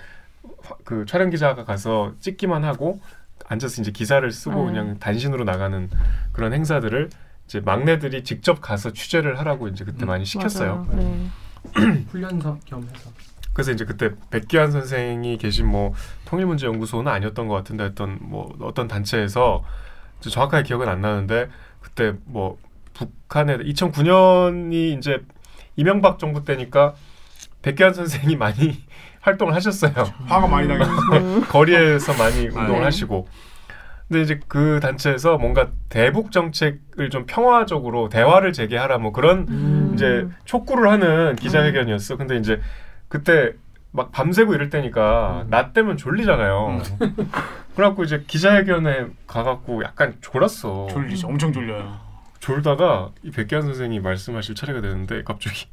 화- 그 촬영 기자가 가서 찍기만 하고 앉아서 이제 기사를 쓰고 네. 그냥 단신으로 나가는 그런 행사들을 이제 막내들이 직접 가서 취재를 하라고 이제 그때 음. 많이 시켰어요. 네. 훈련사 겸 해서. 그래서 이제 그때 백기환 선생이 계신 뭐 통일문제연구소는 아니었던 것 같은데 어떤 뭐 어떤 단체에서 저 정확하게 기억은 안 나는데 그때 뭐 북한에 2009년이 이제 이명박 정부 때니까 백기환 선생이 많이 활동을 하셨어요. 화가 많이 나겠네. 음. 거리에서 많이 운동을 네. 하시고. 근데 이제 그 단체에서 뭔가 대북 정책을 좀 평화적으로 대화를 재개하라 뭐 그런 음. 이제 촉구를 하는 기자회견이었어. 근데 이제 그때 막 밤새고 이럴 때니까 음. 나 때면 졸리잖아요. 그래갖고 이제 기자회견에 가갖고 약간 졸았어. 졸리죠. 엄청 졸려요. 졸다가 이 백기환 선생이 말씀하실 차례가 되는데 갑자기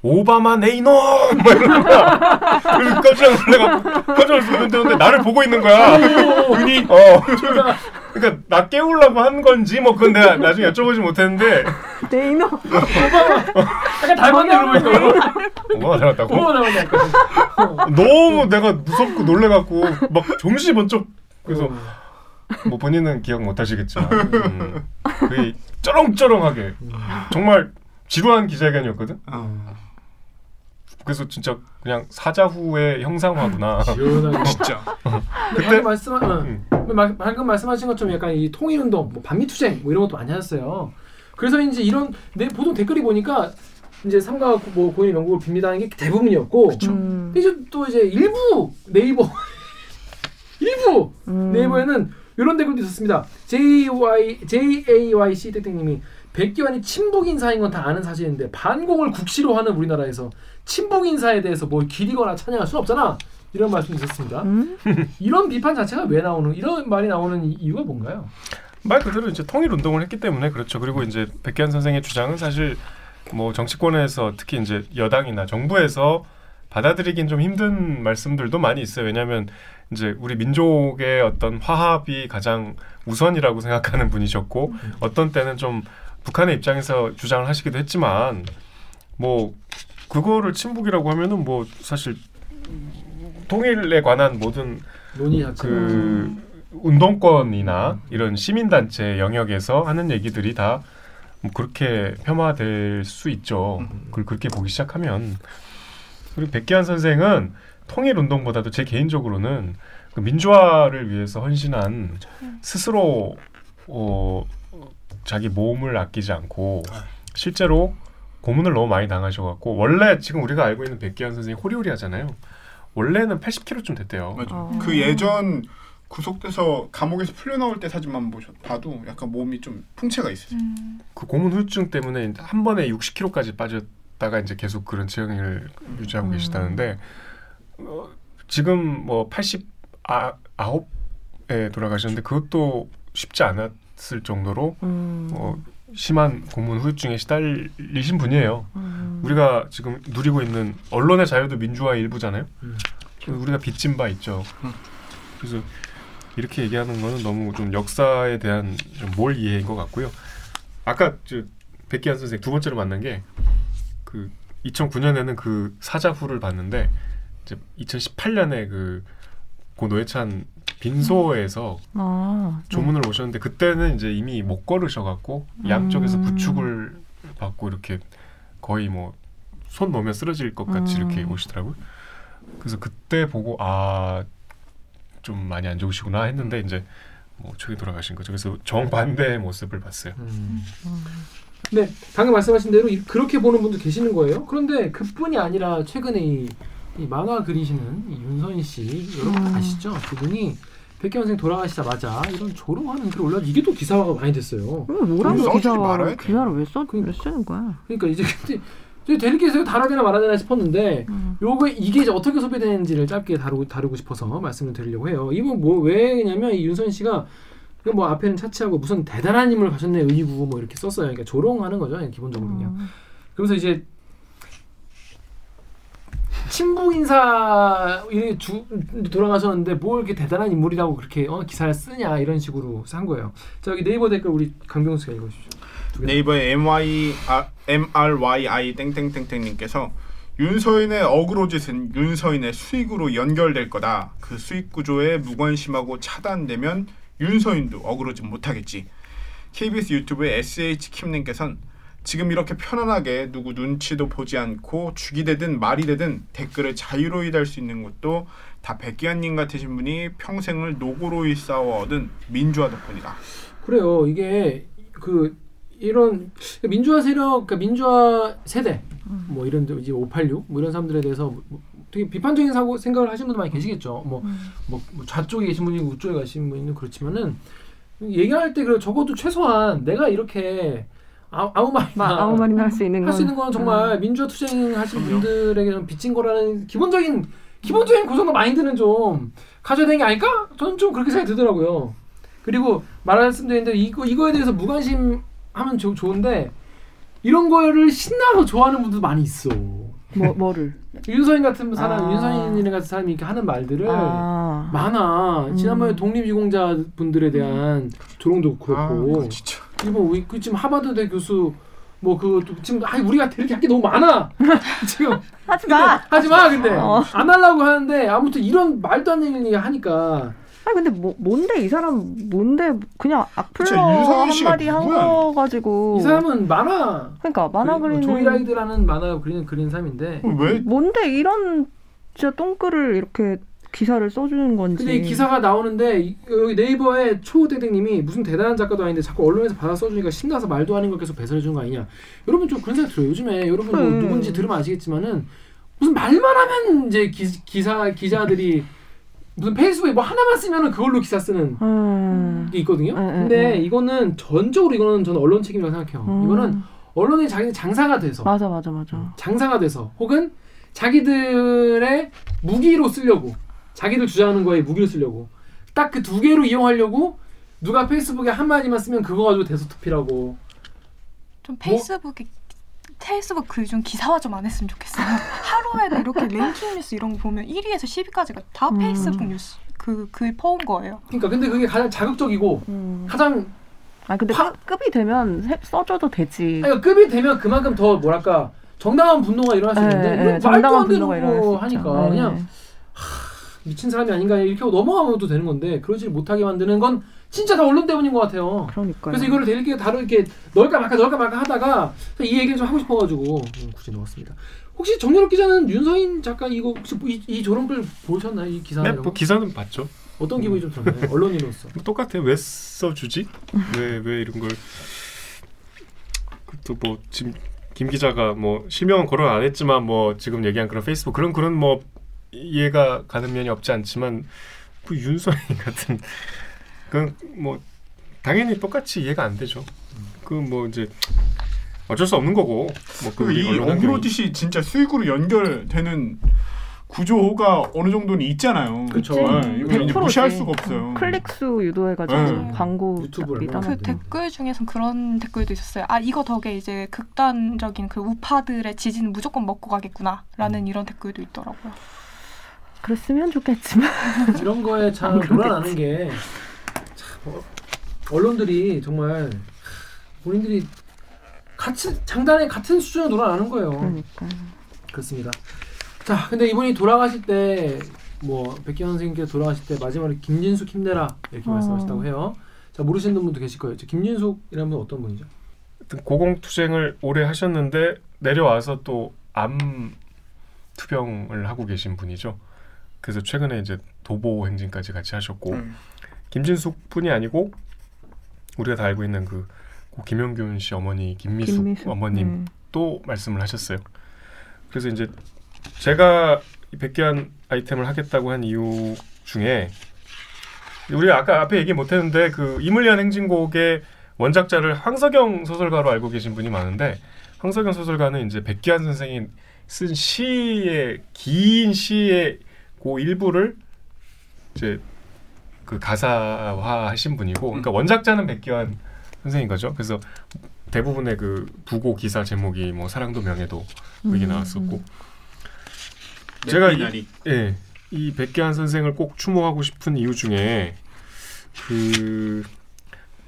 오바마 네 이놈 막 이러는 거야. 그래서 깜짝 놀래갖고 깜짝 근데 나를 보고 있는 거야. 눈이 어 그러니까 나 깨우려고 한 건지 뭐 그건 내가 나중에 여쭤보지 못했는데 네 이놈. 약간 닮았네 그러고 보니까. 오바마 닮았다고? 약간. 어. 너무 내가 무섭고 놀래갖고 막 정신이 번쩍 그래서 뭐 본인은 기억 못 하시겠지만 음, 거의 쩌렁쩌렁하게 정말 지루한 기자회견이었거든. 어. 그래서 진짜 그냥 사자후의 형상화구나. 시원하게. 진짜. 근데 방금 말씀 어. 음. 마- 방금 말씀하신 것처럼 약간 이 통일운동, 뭐 반미투쟁 뭐 이런 것도 많이 하셨어요. 그래서 이제 이런 내 보통 댓글이 보니까 이제 삼가 뭐 고인 명곡을 빕니다는 게 대부분이었고. 음. 근데 이제 또 이제 일부 네이버 일부 음. 네이버에는 이런 댓글도 있었습니다. JY JAYC 땡땡님이 백기환이 친북 인사인 건 다 아는 사실인데 반공을 국시로 하는 우리나라에서 친북 인사에 대해서 뭘 기리거나 찬양할 수 없잖아. 이런 말씀 드렸습니다. 음? 이런 비판 자체가 왜 나오는 이런 말이 나오는 이- 이유가 뭔가요? 말 그대로 이제 통일 운동을 했기 때문에 그렇죠. 그리고 이제 백기환 선생의 주장은 사실 뭐 정치권에서 특히 이제 여당이나 정부에서 받아들이긴 좀 힘든 말씀들도 많이 있어요. 왜냐하면 이제 우리 민족의 어떤 화합이 가장 우선이라고 생각하는 분이셨고 어떤 때는 좀 북한의 입장에서 주장을 하시기도 했지만 뭐 그거를 친북이라고 하면은 뭐 사실 통일에 관한 모든 논의 자체가 그 운동권이나 이런 시민단체 영역에서 하는 얘기들이 다 뭐 그렇게 폄하될 수 있죠. 그걸 그렇게 보기 시작하면 그리고 백기환 선생은 통일 운동보다도 제 개인적으로는 그 민주화를 위해서 헌신한 스스로 어, 자기 몸을 아끼지 않고 실제로 고문을 너무 많이 당하셔갖고 원래 지금 우리가 알고 있는 백기환 선생이 호리호리하잖아요. 원래는 80kg쯤 됐대요. 맞아. 어. 그 예전 구속돼서 감옥에서 풀려 나올 때 사진만 보셔 봐도 약간 몸이 좀 풍채가 있어요. 음. 그 고문 후유증 때문에 한 번에 60kg까지 빠졌다가 이제 계속 그런 체형을 유지하고 음. 계시다는데 어, 지금 뭐 89에 돌아가셨는데 그것도 쉽지 않았을 정도로 음. 어, 심한 고문 후유증에 시달리신 분이에요. 음. 우리가 지금 누리고 있는 언론의 자유도 민주화의 일부잖아요. 음. 우리가 빚진 바 있죠. 음. 그래서 이렇게 얘기하는 거는 너무 좀 역사에 대한 좀 몰 이해인 것 같고요. 아까 저 백기환 선생 두 번째로 만난 게 그 2009년에는 그 사자후를 봤는데 이제 2018년에 그 고 노회찬 빈소에서 아, 네. 조문을 오셨는데 그때는 이제 이미 못 걸으셔갖고 양쪽에서 음. 부축을 받고 이렇게 거의 뭐 손 놓으면 쓰러질 것 같이 음. 이렇게 오시더라고요. 그래서 그때 보고 아 좀 많이 안 좋으시구나 했는데 이제 뭐 최근 돌아가신 거죠. 그래서 정반대의 모습을 봤어요. 음. 근데 방금 말씀하신 대로 이- 그렇게 보는 분도 계시는 거예요. 그런데 그뿐이 아니라 최근에 이, 이 만화 그리시는 이 윤선 씨 여러분 음. 아시죠? 그분이 백현 선생 돌아가시자마자 이런 조롱하는 글 올라 이게 또 기사화가 많이 됐어요. 왜 뭐라고 써주지 기사를 왜 써? 그러니까. 왜 쓰는 거야? 그러니까 이제 근데 대리께서 말아야 되나 싶었는데 음. 요거 이게 이제 어떻게 소비되는지를 짧게 다루고 다루고 싶어서 말씀을 드리려고 해요. 이건 뭐 왜냐면 이 윤선 씨가 그뭐 앞에는 차치하고 무슨 대단한 힘을 가졌네 의구 뭐 이렇게 썼어요. 그러니까 조롱하는 거죠. 기본적으로 그냥. 음. 그러면서 이제 친북 인사 이주 돌아가셨는데 뭘 이렇게 대단한 인물이라고 그렇게 어, 기사를 쓰냐 이런 식으로 한 거예요. 자 여기 네이버 댓글 우리 강병수가 개. 네이버에 MY 아, MRYI 땡땡땡땡님께서 윤서인의 어그로짓은 윤서인의 수익으로 연결될 거다. 그 수익 구조에 무관심하고 차단되면 윤서인도 어그로짓 못하겠지. KBS 유튜브의 SH 킴님께선 지금 이렇게 편안하게 누구 눈치도 보지 않고 죽이 되든 말이 되든 댓글을 자유로이 달 수 있는 것도 다 백기환님 같으신 분이 평생을 노고로이 싸워 얻은 민주화 덕분이다. 그래요. 이게 그 이런 민주화 세력, 그러니까 민주화 세대 뭐 이런 데 이제 586 뭐 이런 사람들에 대해서 뭐 되게 비판적인 사고 생각을 하시는 분들 많이 계시겠죠. 뭐, 뭐, 뭐 좌쪽에 계신 분이 있고 우쪽에 계신 분이 그렇지만은 얘기할 때 그 적어도 최소한 내가 이렇게 아, 아무 말이나 마, 아무 말이나 할 수 있는 건할수 있는 건 정말 민주화 투쟁 하신 분들에게는 빚진 거라는 기본적인 기본적인 그 정도 마인드는 좀 가져야 되는 게 아닐까? 저는 좀 그렇게 생각이 들더라고요. 그리고 말씀드린 대로 이거 이거에 대해서 무관심하면 좋- 좋은데 이런 거를 신나서 좋아하는 분들도 많이 있어. 뭐 뭐를 윤서인 같은 사람, 아. 윤서인 같은 사람이 이렇게 하는 말들을 아, 많아. 지난번에 음. 독립유공자 분들에 대한 조롱도 그렇고. 아, 진짜. 일본 우리 그 지금 하버드대 교수 뭐그 지금 아 우리가 이렇게 할 게 너무 많아. 지금. 하지 근데 마. 하지 마 근데. 어. 안 하려고 하는데 아무튼 이런 말도 안 되는 얘기 하니까. 아 근데 뭐 뭔데? 이 사람 뭔데? 그냥 악플러 한마디 한? 거 가지고. 이 사람은 만화. 그러니까 만화 그리- 그리는 조이라이드라는 만화 그리는 그리는 사람인데. 왜? 뭔데? 이런 진짜 똥글을 이렇게 기사를 써주는 건지 근데 이 기사가 나오는데 이- 여기 네이버에 초대대님이 무슨 대단한 작가도 아닌데 자꾸 언론에서 받아 써주니까 신나서 말도 아닌 걸 계속 배설해 주는 거 아니냐 여러분 좀 그런 생각 들어요 요즘에 여러분 뭐 음. 누군지 들으면 아시겠지만은 무슨 말만 하면 이제 기, 기사 기자들이 무슨 페이스북에 뭐 하나만 쓰면은 그걸로 기사 쓰는 음. 게 있거든요. 음, 음, 근데 음. 이거는 전적으로 이거는 저는 언론 책임이라고 생각해요. 음. 이거는 언론이 자기 장사가 돼서 맞아 맞아 맞아 장사가 돼서 혹은 자기들의 무기로 쓰려고 자기들 주장하는 거에 무기로 쓰려고 딱 그 두 개로 이용하려고 누가 페이스북에 한 마디만 쓰면 그거 가지고 대소투피라고 좀 페이스북에 페이스북 글중 기사화 좀 안 했으면 좋겠어요. 하루에도 이렇게 랭킹 뉴스 이런 거 보면 1위에서 10위까지가 다 음. 페이스북 뉴스 그글 퍼온 거예요. 그러니까 근데 그게 가장 자극적이고 음. 가장 아 근데 화- 급- 급이 되면 해- 써줘도 되지 아니, 그러니까 급이 되면 그만큼 더 뭐랄까 정당한 분노가 일어날 수 예, 있는데 예, 이건 말도 정당한 안 되는 분노가 일어날 수거 있죠. 하니까 예. 그냥 미친 사람이 아닌가 이렇게 하고 넘어가면 되는 건데 그러지 못하게 만드는 건 진짜 다 언론 때문인 것 같아요. 그러니까요 그래서 이거를 되게 다르게 넣을까 말까 넣을까 말까 하다가 이 얘기를 좀 하고 싶어가지고 음, 굳이 넣었습니다. 혹시 정연욱 기자는 윤서인 작가 이거 혹시 이, 이 조롱글 보셨나요? 이 기사 네, 뭐 거? 기사는 봤죠. 어떤 기분이 좀 들었나요? 언론인으로서. 뭐 똑같아요. 왜 써주지? 왜 왜 이런 걸? 또 뭐 지금 김 기자가 뭐 실명은 거론 안 했지만 뭐 지금 얘기한 그런 페이스북 그런 그런 뭐 이해가 가는 면이 없지 않지만 그 윤서인 같은 그건 뭐 당연히 똑같이 이해가 안 되죠. 그 뭐 이제 어쩔 수 없는 거고 뭐그 그이 어그로짓이 진짜 수익으로 연결되는 구조가 어느 정도는 있잖아요. 그쵸. 네, 이거 이제 100%지. 무시할 수가 없어요. 클릭 수 유도해가지고 네. 광고 유튜브를 미담 그 네. 댓글 중에선 그런 댓글도 있었어요. 아 이거 덕에 이제 극단적인 그 우파들의 지지는 무조건 먹고 가겠구나라는 이런 댓글도 있더라고요. 그랬으면 좋겠지만 이런 거에 참 안. 놀아나는 게 참, 어, 언론들이 정말 본인들이 같이 장단에 같은 수준으로 놀아나는 거예요. 그러니까 그렇습니다. 자, 근데 이분이 돌아가실 때 뭐 백기현 선생님께서 돌아가실 때 마지막에 김진숙 힘내라 이렇게 어. 말씀하셨다고 해요. 자 모르시는 분도 계실 거예요. 저 김진숙이라는 분 어떤 분이죠? 고공투쟁을 오래 하셨는데 내려와서 또 암 투병을 하고 계신 분이죠. 그래서 최근에 이제 도보 행진까지 같이 하셨고 음. 김진숙 뿐이 아니고 우리가 다 알고 있는 그고 김영균 씨 어머니 김미숙, 김미숙 어머님 음. 또 말씀을 하셨어요. 그래서 이제 제가 이 백기한 아이템을 하겠다고 한 이유 중에 우리가 아까 앞에 얘기 못했는데 그 이물리한 행진곡의 원작자를 황석영 소설가로 알고 계신 분이 많은데 황석영 소설가는 이제 백기한 선생이 쓴 시의 긴 시의 그 일부를 이제 그 가사화 하신 분이고 그러니까 원작자는 백기환 선생인 거죠. 그래서 대부분의 그 부고 기사 제목이 뭐 사랑도 명예도 뭐 이게 음, 나왔었고 제가 이- 예, 이 백기환 선생을 꼭 추모하고 싶은 이유 중에 그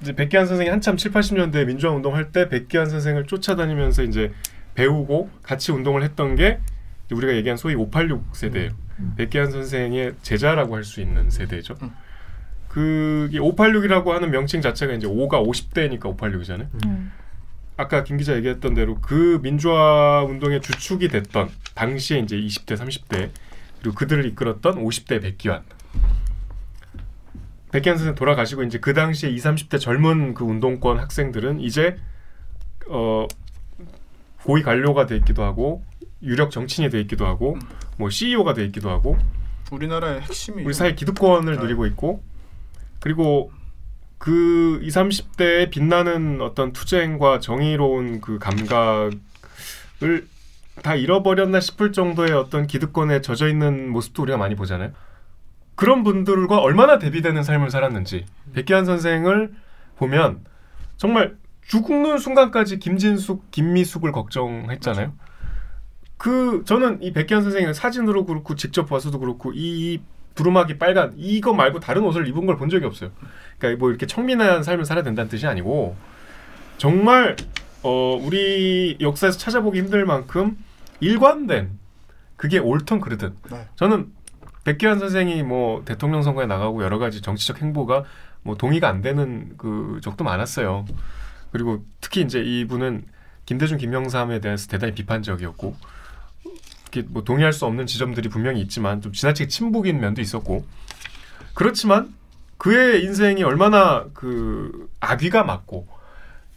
이제 백기환 선생이 한참 7, 80년대 민주화 운동할 때 백기환 선생을 쫓아다니면서 이제 배우고 같이 운동을 했던 게 우리가 얘기한 소위 586 세대예요. 백기환 선생의 제자라고 할 수 있는 세대죠. 음. 그게 586이라고 하는 명칭 자체가 이제 5가 50대니까 586이잖아요. 음. 아까 김 기자 얘기했던 대로 그 민주화 운동의 주축이 됐던 당시에 이제 20대, 30대 그리고 그들을 이끌었던 50대 백기환. 백기환 선생 돌아가시고 이제 그 당시에 20, 30대 젊은 그 운동권 학생들은 이제 어 고위 관료가 돼 있기도 하고 유력 정치인이 돼 있기도 하고 뭐 CEO가 돼 있기도 하고 우리나라의 핵심이 우리 사회 기득권을 네. 누리고 있고 그리고 그 20, 30대에 빛나는 어떤 투쟁과 정의로운 그 감각을 다 잃어버렸나 싶을 정도의 어떤 기득권에 젖어 있는 모습도 우리가 많이 보잖아요. 그런 분들과 얼마나 대비되는 삶을 살았는지 백기환 선생을 보면 정말 죽는 순간까지 김진숙, 김미숙을 걱정했잖아요. 그 저는 이 백기환 선생의 사진으로 그렇고 직접 봐서도 그렇고 이 두루마기 빨간 이거 말고 다른 옷을 입은 걸 본 적이 없어요. 그러니까 뭐 이렇게 청민한 삶을 살아야 된다는 뜻이 아니고 정말 어 우리 역사에서 찾아보기 힘들 만큼 일관된 그게 옳던 그르듯 네. 저는 백기환 선생이 뭐 대통령 선거에 나가고 여러 가지 정치적 행보가 뭐 동의가 안 되는 그 적도 많았어요. 그리고 특히 이제 이분은 김대중 김영삼에 대해서 대단히 비판적이었고 이렇게 뭐 동의할 수 없는 지점들이 분명히 있지만 좀 지나치게 친북인 면도 있었고. 그렇지만 그의 인생이 얼마나 그 악귀가 맞고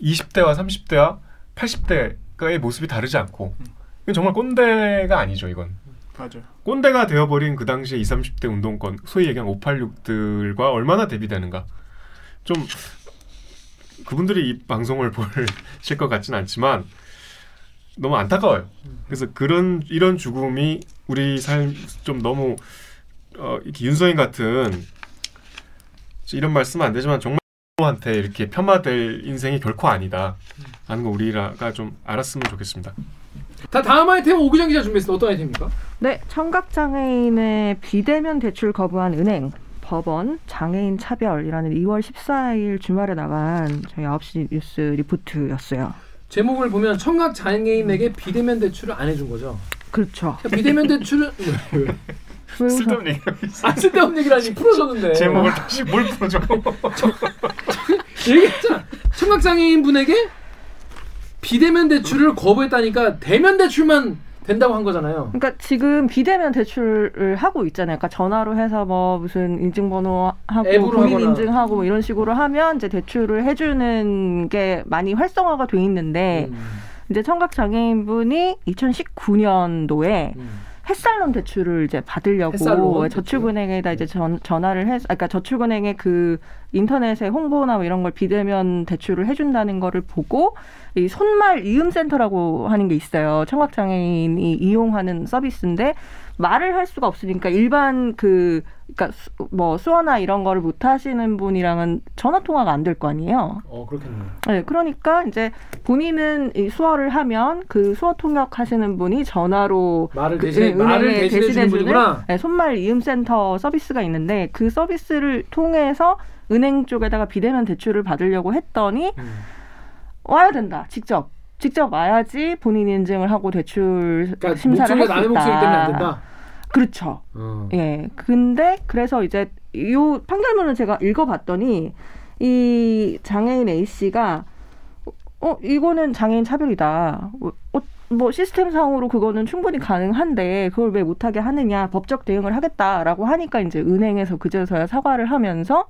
20대와 30대와 80대가의 모습이 다르지 않고. 이건 정말 꼰대가 아니죠 이건. 맞아요. 꼰대가 되어버린 그 당시에 20, 30대 운동권 소위 얘기한 586들과 얼마나 대비되는가. 좀 그분들이 이 방송을 보실 것 같진 않지만 너무 안타까워요. 그래서 그런 이런 죽음이 우리 삶 좀 너무 어, 이렇게 윤서인 같은 이런 말씀은 안 되지만 정말 한테 이렇게 폄하될 인생이 결코 아니다 하는 거 우리가 좀 알았으면 좋겠습니다. 다 다음 아이템 오기정 기자 준비했습니다. 어떤 아이템입니까? 네, 청각 장애인의 비대면 대출 거부한 은행, 법원, 장애인 차별이라는 2월 14일 주말에 나간 저희 9시 뉴스 리포트였어요. 제목을 보면 청각 장애인에게 비대면 대출을 안 해준 거죠. 그렇죠. 그러니까 비대면 대출은? 쓸데없는 얘기 안 쓸데없는 얘기라니 풀어줬는데 제목을 다시 뭘 풀어줘? 얘기했잖아. 청각 장애인 분에게 비대면 대출을 거부했다니까 대면 대출만 된다고 한 거잖아요. 그러니까 지금 비대면 대출을 하고 있잖아요. 그러니까 전화로 해서 뭐 무슨 인증번호 하고 본인. 인증하고 뭐 이런 식으로 하면 이제 대출을 해주는 게 많이 활성화가 돼 있는데 음, 이제 청각 장애인분이 2019년도에 음. 햇살론 대출을 이제 받으려고 햇살론 저축은행에다 이제 전, 전화를 해서, 아, 그러니까 저축은행에 그 인터넷에 홍보나 뭐 이런 걸 비대면 대출을 해준다는 거를 보고 이 손말 이음센터라고 하는 게 있어요. 청각장애인이 이용하는 서비스인데 말을 할 수가 없으니까 일반 그, 그러니까 수, 뭐 수어나 이런 거를 못 하시는 분이랑은 전화 통화가 안 될 거 아니에요. 어 그렇겠네요. 네, 그러니까 이제 본인은 이 수어를 하면 그 수어 통역 하시는 분이 전화로 말을 그, 대신해 예, 말을 은행에 대신해 주는 대신해 주는 분이구나. 네, 손말 이음 센터 서비스가 있는데 그 서비스를 통해서 은행 쪽에다가 비대면 대출을 받으려고 했더니 음. 와야 된다. 직접 직접 와야지 본인 인증을 하고 대출 그러니까 심사를 목소리가 할수 남의 있다. 목소리 때문에 안 된다. 그렇죠. 어. 예. 근데 그래서 이제 요 판결문을 제가 읽어봤더니 이 장애인 A 씨가 어 이거는 장애인 차별이다. 어, 어, 뭐 시스템상으로 그거는 충분히 가능한데 그걸 왜 못하게 하느냐 법적 대응을 하겠다라고 하니까 이제 은행에서 그제서야 사과를 하면서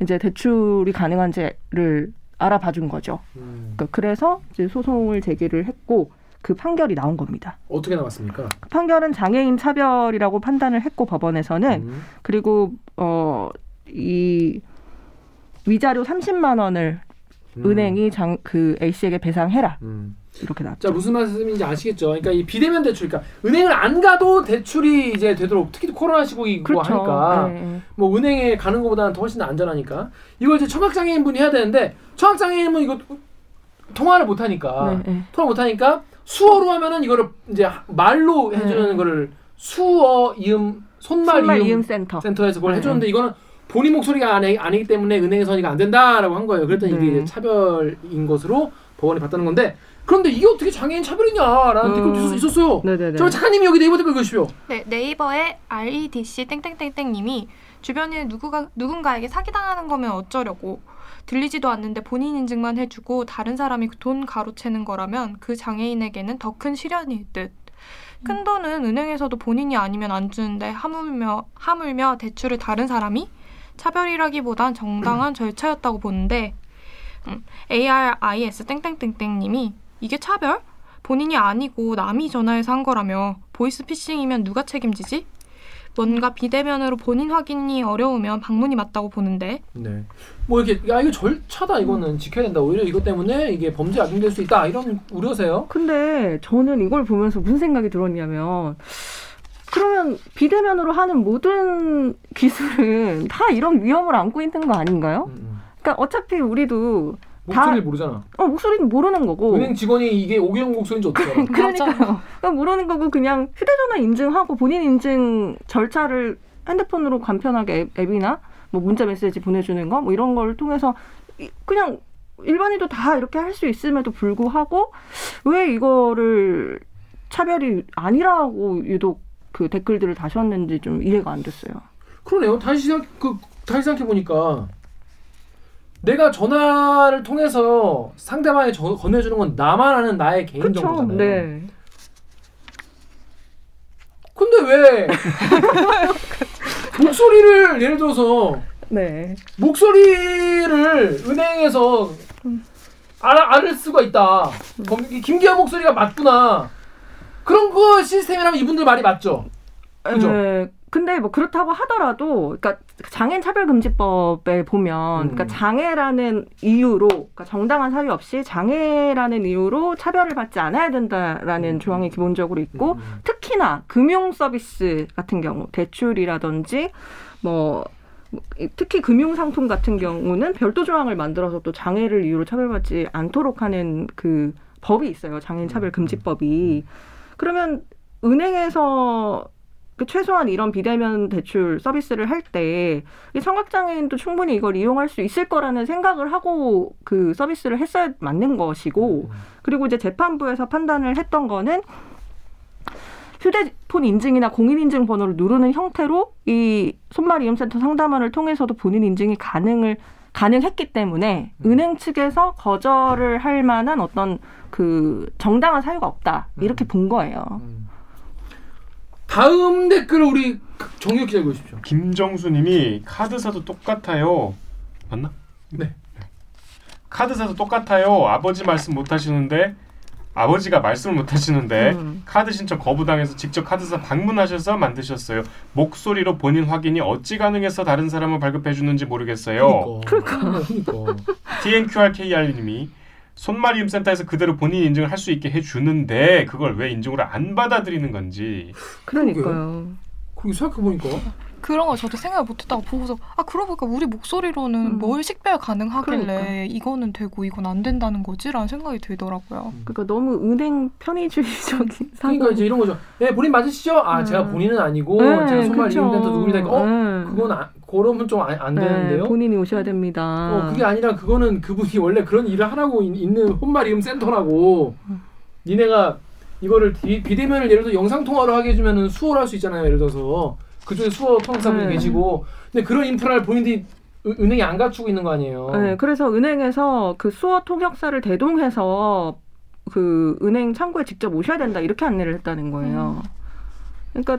이제 대출이 가능한지를 알아봐 준 거죠. 음. 그러니까 그래서 이제 소송을 제기를 했고 그 판결이 나온 겁니다. 어떻게 나왔습니까? 그 판결은 장애인 차별이라고 판단을 했고 법원에서는 음. 그리고 어 이 위자료 30만 원을 음. 은행이 장 그 A 씨에게 배상해라 음. 이렇게 나왔죠. 자 무슨 말씀인지 아시겠죠? 그러니까 이 비대면 대출, 그러니까 은행을 안 가도 대출이 이제 되도록 특히 코로나 시국이고 그렇죠. 하니까 네, 네. 뭐 은행에 가는 것보다는 더 훨씬 더 안전하니까 이걸 이제 청각장애인 분이 해야 되는데 청각장애인은 이거 통화를 못 하니까 네, 네. 통화 못 하니까 수어로 하면은 이거를 이제 말로 해주는 네. 거를 수어 이음 손말, 손말 이음, 이음 센터. 센터에서 그걸 네, 해주는데 이거는 본인 목소리가 아니, 아니기 때문에 은행에서 이거 안 된다라고 한 거예요. 그랬더니 이게 차별인 것으로 법원이 봤다는 건데 그런데 이게 어떻게 장애인 차별이냐라는 음. 댓글도 있었- 있었어요. 네네네. 저 작가님이 여기 네이버 댓글 읽으십시오. 네, 네이버에 REDC 땡땡땡땡님이 주변에 누구가 누군가에게 사기당하는 거면 어쩌려고 들리지도 않는데 본인 인증만 해주고 다른 사람이 돈 가로채는 거라면 그 장애인에게는 더 큰 시련일 듯. 큰 돈은 은행에서도 본인이 아니면 안 주는데 하물며 하물며 대출을 다른 사람이 차별이라기보단 정당한 절차였다고 보는데 음, ARIS 땡땡땡땡님이 이게 차별? 본인이 아니고 남이 전화해서 한 거라며 보이스피싱이면 누가 책임지지? 뭔가 비대면으로 본인 확인이 어려우면 방문이 맞다고 보는데 네. 뭐 이렇게 야 이거 절차다 이거는 지켜야 된다. 오히려 이것 때문에 이게 범죄 악용될 수 있다 이런 우려세요. 근데 저는 이걸 보면서 무슨 생각이 들었냐면 그러면 비대면으로 하는 모든 기술은 다 이런 위험을 안고 있는 거 아닌가요? 음, 음. 그러니까 어차피 우리도 목소리를 모르잖아. 어, 목소리는 모르는 거고 은행 직원이 이게 오기영 목소리인지 어떻게 알아? 그러니까요. 그러니까 모르는 거고 그냥 휴대전화 인증하고 본인 인증 절차를 핸드폰으로 간편하게 앱, 앱이나 뭐 문자 메시지 보내주는 거 뭐 이런 걸 통해서 이- 그냥 일반인도 다 이렇게 할 수 있음에도 불구하고 왜 이거를 차별이 아니라고 유독 그 댓글들을 다셨는지 좀 이해가 안 됐어요. 그러네요. 다시 생각 그 다시 생각해 보니까 내가 전화를 통해서 상대방에 저, 건네주는 건 나만 아는 나의 개인 그렇죠. 정보잖아요. 네. 근데 왜 목소리를 예를 들어서 네. 목소리를 은행에서 알, 알 수가 있다. 검- 김기현 목소리가 맞구나. 그런 거 시스템이라면 이분들 말이 맞죠. 그죠? 에, 근데 뭐 그렇다고 하더라도, 그러니까 장애인 차별 금지법에 보면, 음. 그러니까 장애라는 이유로, 그러니까 정당한 사유 없이 장애라는 이유로 차별을 받지 않아야 된다라는 음. 조항이 기본적으로 있고, 음, 특히나 금융 서비스 같은 경우, 대출이라든지 뭐 특히 금융 상품 같은 경우는 별도 조항을 만들어서 또 장애를 이유로 차별받지 않도록 하는 그 법이 있어요. 장애인 차별 금지법이. 그러면 은행에서 그 최소한 이런 비대면 대출 서비스를 할 때 청각장애인도 충분히 이걸 이용할 수 있을 거라는 생각을 하고 그 서비스를 했어야 맞는 것이고 음. 그리고 이제 재판부에서 판단을 했던 거는 휴대폰 인증이나 공인 인증 번호를 누르는 형태로 이 손말 이음센터 상담원을 통해서도 본인 인증이 가능을 가능했기 때문에 음. 은행 측에서 거절을 할 만한 어떤 그 정당한 사유가 없다 이렇게 음. 본 거예요. 음. 다음 댓글 우리 정혁 기자 읽으십시오. 김정수님이 카드사도 똑같아요. 맞나? 네. 카드사도 똑같아요. 아버지 말씀 못 하시는데 아버지가 말씀을 못 하시는데 음. 카드 신청 거부당해서 직접 카드사 방문하셔서 만드셨어요. 목소리로 본인 확인이 어찌 가능해서 다른 사람을 발급해 주는지 모르겠어요. 그러니까. 그러니까. TNQRKR님이 손마리움 센터에서 그대로 본인 인증을 할 수 있게 해주는데 그걸 왜 인증으로 안 받아들이는 건지. 그러니까요. 그리고 생각해 보니까 그런 걸 저도 생각을 못했다고 보고서 아 그러고 보니까 우리 목소리로는 음. 뭘 식별 가능하길래 그러니까. 이거는 되고 이건 안 된다는 거지라는 생각이 들더라고요. 그러니까 너무 은행 편의주의적인 사고. 그러니까 이제 이런 거죠. 네 본인 맞으시죠? 아 음. 제가 본인은 아니고 네, 제가 그쵸. 이용된다 누굽니다. 어 네. 그건 아, 그러면 좀안 네, 되는데요. 본인이 오셔야 됩니다. 어 그게 아니라 그거는 그분이 원래 그런 일을 하라고 있- 있는 혼말 이음 센터라고 니네가 이거를 비, 비대면을 예를 들어 영상 통화로 하게 해주면은 수어를 할수 있잖아요. 예를 들어서 그쪽에 수어 통역사분이 네. 계시고 근데 그런 인프라를 본인들이 은- 은행이 안 갖추고 있는 거 아니에요. 네, 그래서 은행에서 그 수어 통역사를 대동해서 그 은행 창구에 직접 오셔야 된다 이렇게 안내를 했다는 거예요. 그러니까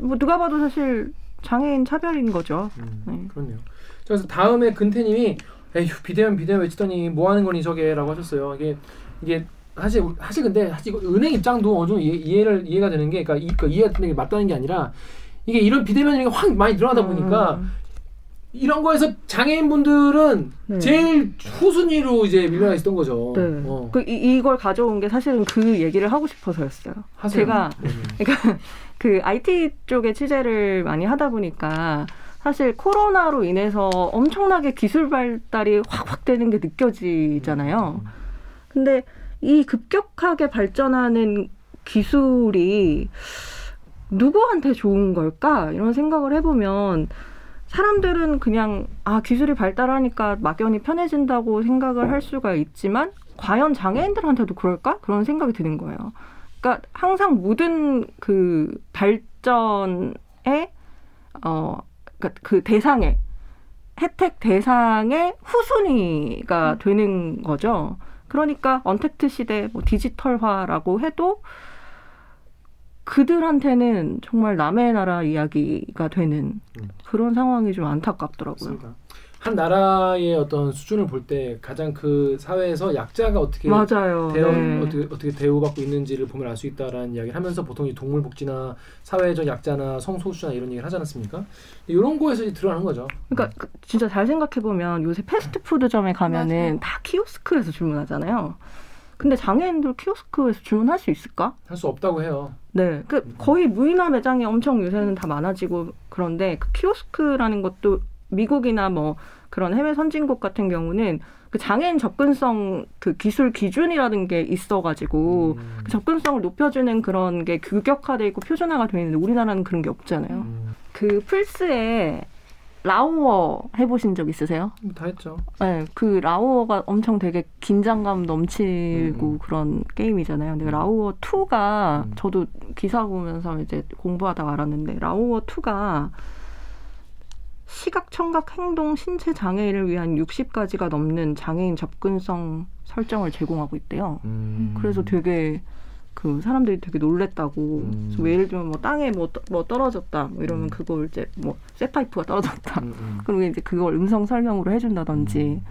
뭐 누가 봐도 사실 장애인 차별인 거죠. 음, 네. 그렇네요. 그래서 다음에 근태님이 에휴 비대면 비대면 외치더니 뭐 하는 거니 저게라고 하셨어요. 이게 이게 사실 사실 근데 사실 은행 입장도 어느 정도 이해, 이해를 이해가 되는 게 그러니까, 이, 그러니까 이해가 되는 게 맞다는 게 아니라 이게 이런 비대면이 확 많이 늘어나다 보니까 음, 이런 거에서 장애인 분들은 네. 제일 후순위로 이제 밀려나 있었던 거죠. 네. 어. 그 이, 이걸 가져온 게 사실은 그 얘기를 하고 싶어서였어요. 하세요. 제가 네. 그러니까 그 IT 쪽에 취재를 많이 하다 보니까 사실 코로나로 인해서 엄청나게 기술 발달이 확확 되는 게 느껴지잖아요. 근데 이 급격하게 발전하는 기술이 누구한테 좋은 걸까? 이런 생각을 해보면 사람들은 그냥 아 기술이 발달하니까 막연히 편해진다고 생각을 할 수가 있지만 과연 장애인들한테도 그럴까? 그런 생각이 드는 거예요. 그러니까 항상 모든 그 발전의 어 그러니까 그 대상의 혜택 대상의 후순위가 되는 거죠. 그러니까 언택트 시대, 뭐 디지털화라고 해도 그들한테는 정말 남의 나라 이야기가 되는 음. 그런 상황이 좀 안타깝더라고요. 맞습니다. 한 나라의 어떤 수준을 볼 때 가장 그 사회에서 약자가 어떻게 맞아요. 대우 네. 어떻게 어떻게 대우받고 있는지를 보면 알 수 있다라는 이야기를 하면서 보통 이 동물 복지나 사회적 약자나 성소수자나 이런 얘기를 하지 않았습니까? 이런 거에서 이제 드러나는 거죠. 그러니까 그- 진짜 잘 생각해 보면 요새 패스트푸드점에 가면은 맞아요. 다 키오스크에서 주문하잖아요. 근데 장애인들 키오스크에서 주문할 수 있을까? 할 수 없다고 해요. 네, 그 거의 무인화 매장이 엄청 요새는 다 많아지고 그런데 그 키오스크라는 것도 미국이나 뭐 그런 해외 선진국 같은 경우는 그 장애인 접근성 그 기술 기준이라는 게 있어가지고 음. 그 접근성을 높여주는 그런 게 규격화돼 있고 표준화가 되어 있는데 우리나라는 그런 게 없잖아요. 음, 그 플스에 라우어 해보신 적 있으세요? 다 했죠. 네, 그 라우어가 엄청 되게 긴장감 넘치고 음. 그런 게임이잖아요. 근데 음. 라우어 2가 음. 저도 기사 보면서 이제 공부하다가 알았는데 라우어 2가 시각, 청각, 행동, 신체 장애인을 위한 60가지가 넘는 장애인 접근성 설정을 제공하고 있대요. 음. 그래서 되게 그 사람들이 되게 놀랬다고. 음. 뭐 예를 들면 뭐 땅에 뭐, 떠- 뭐 떨어졌다 뭐 이러면 음. 그걸 이제 뭐 쇠파이프가 떨어졌다. 음, 음. 그리고 이제 그걸 음성 설명으로 해준다든지.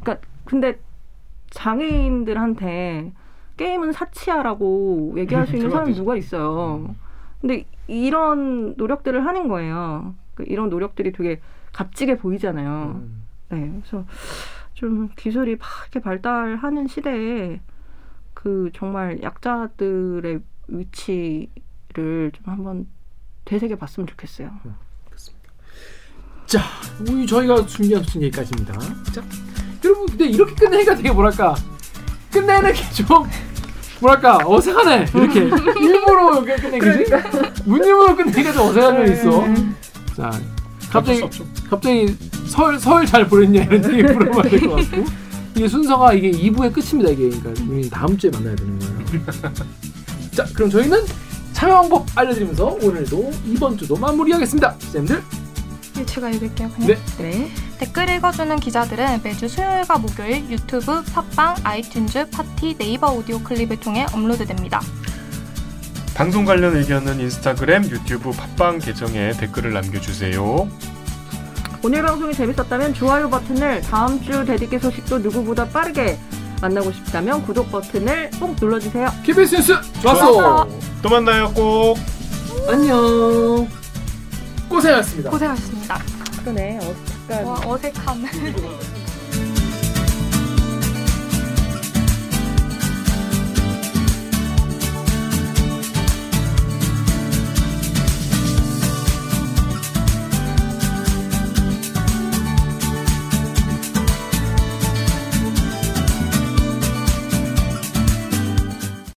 그러니까 근데 장애인들한테 게임은 사치야라고 얘기할 수 있는 사람이. 누가 있어요. 음. 근데 이런 노력들을 하는 거예요. 그 이런 노력들이 되게 값지게 보이잖아요. 음. 네, 그래서 좀 기술이 막 이렇게 발달하는 시대에 그 정말 약자들의 위치를 좀 한번 되새겨 봤으면 좋겠어요. 자, 우리 저희가 준비한 수준 여기까지입니다. 자, 여러분 근데 이렇게 끝내니까 되게 뭐랄까 끝내는 게좀 뭐랄까 어색하네 이렇게 일부러 이렇게 끝내기지 문님으로 끝내기가 좀 어색한 면이 있어. 자, 어쩔 갑자기 수 없죠. 갑자기 설 설 잘 보냈냐 이런 얘기 물어봐야 될 것 같고 이게 순서가 이게 2부의 끝입니다 이게 그러니까 우리 다음 주에 만나야 되는 거예요. 자, 그럼 저희는 참여 방법 알려드리면서 오늘도 이번 주도 마무리하겠습니다, 쌤들. 네, 제가 읽을게요. 그냥. 네. 네. 댓글 읽어주는 기자들은 매주 수요일과 목요일 유튜브, 팟빵, 아이튠즈, 팟티, 네이버 오디오 클립을 통해 업로드됩니다. 방송 관련 의견은 인스타그램, 유튜브, 팟빵 계정에 댓글을 남겨주세요. 오늘 방송이 재밌었다면 좋아요 버튼을 다음 주 댓읽기 소식도 누구보다 빠르게 만나고 싶다면 구독 버튼을 꼭 눌러주세요. KBS 뉴스 좋았어. 또 만나요 꼭. 안녕. 고생하셨습니다. 고생하셨습니다. 그러네. 어, 약간 와, 어색한.